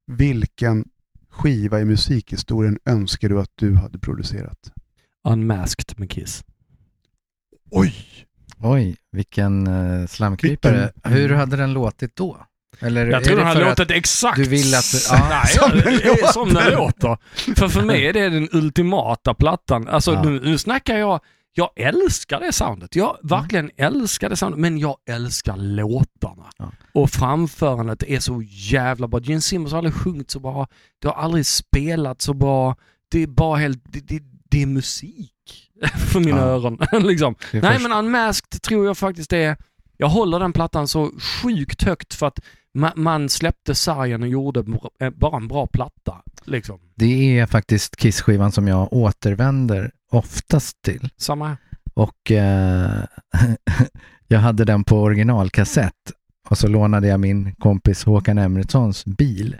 Vilken skiva i musikhistorien önskar du att du hade producerat? Unmasked med Kiss. Oj! Oj, vilken uh, slamkrypare. Vilken- Hur hade den låtit då? Eller Jag tror den hade låtit exakt du vill att- ja, Nej, som den den som den låter. låter. För för mig är det den ultimata plattan. Alltså Ja. nu, nu snackar jag, jag älskar det soundet. Jag verkligen älskar det soundet, men jag älskar låtarna. Ja. Och framförandet är så jävla bra. Gene Simmons har aldrig sjungit så bra. Det har aldrig spelat så bra. Det är bara helt, det, det, det är musik för mina Ja. öron. liksom. Nej först- men Unmasked tror jag faktiskt är, jag håller den plattan så sjukt högt för att ma- man släppte sargen och gjorde eh, bara en bra platta. Liksom. Det är faktiskt Kiss-skivan som jag återvänder oftast till. Samma här. Och eh, jag hade den på originalkassett och så lånade jag min kompis Håkan Emretssons bil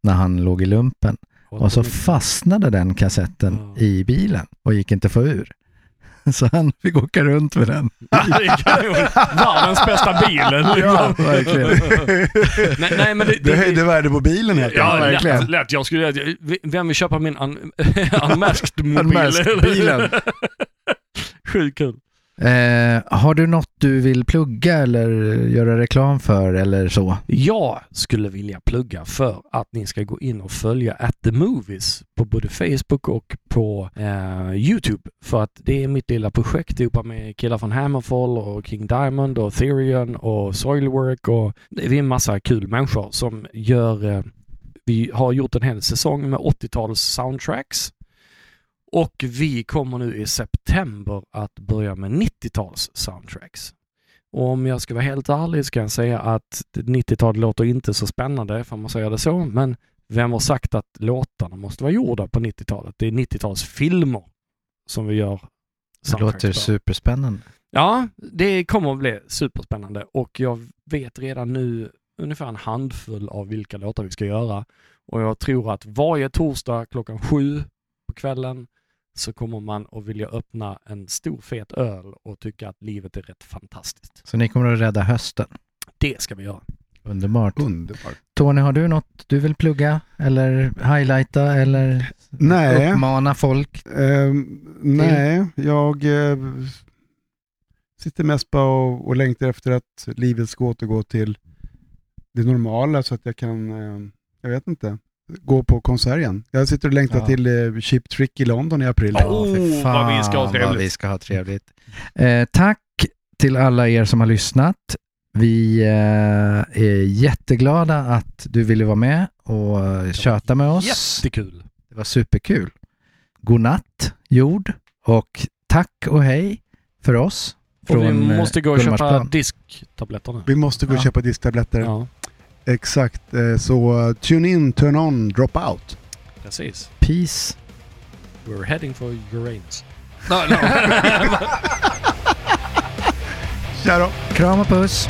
när han låg i lumpen. Och så fastnade den kassetten i bilen och gick inte att få ur. Så han fick åka runt med den. Det. Världens bästa bil. Ja, verkligen. nej, nej, men det, Du höjde värde på bilen helt Ja, verkligen. lätt, lätt. Jag skulle, vem vill köpa min un, unmasked-mobil? Unmasked-bilen. Sjukt kul. Eh, har du något du vill plugga eller göra reklam för eller så? Jag skulle vilja plugga för att ni ska gå in och följa At the Movies på både Facebook och på eh, Youtube. För att det är mitt lilla projekt ihop med killar från Hammerfall och King Diamond och Therion och Soilwork och vi är en massa kul människor som gör eh, vi har gjort en hel säsong med 80-tals soundtracks. Och vi kommer nu i september att börja med 90-tals soundtracks. Och om jag ska vara helt ärlig så kan jag säga att 90-talet låter inte så spännande, får man säga det så. Men vem har sagt att låtarna måste vara gjorda på 90-talet? Det är 90-tals filmer som vi gör Det låter superspännande. Ja, det kommer att bli superspännande och jag vet redan nu ungefär en handfull av vilka låtar vi ska göra. Och jag tror att varje torsdag klockan sju på kvällen så kommer man att vilja öppna en stor fet öl och tycka att livet är rätt fantastiskt. Så ni kommer att rädda hösten. Det ska vi göra. Underbart. Underbart. Tony, har du något du vill plugga eller highlighta eller Nej. uppmana folk? Ehm, nej, jag eh, sitter mest bara och, och längtar efter att livet ska återgå till det normala så att jag kan, eh, jag vet inte, gå på konsert igen. Jag sitter och längtar Ja. till eh, Chip Trick i London i april. Ja. Oh, vad vi ska ha vad trevligt. vi ska ha trevligt. Eh, tack till alla er som har lyssnat. Vi eh, är jätteglada att du ville vara med och eh, köta med oss. Jättekul. Det var superkul. God natt, jord. Och tack och hej för oss. Och vi eh, måste gå och köpa Gullmarsplan. disktabletter nu. Vi måste gå och Ja. köpa disktabletter. Ja, Exakt, eh, så uh, tune in, turn on, drop out. precis. Peace. We're heading for Uranus. No, no. Tja då! Kram och puss.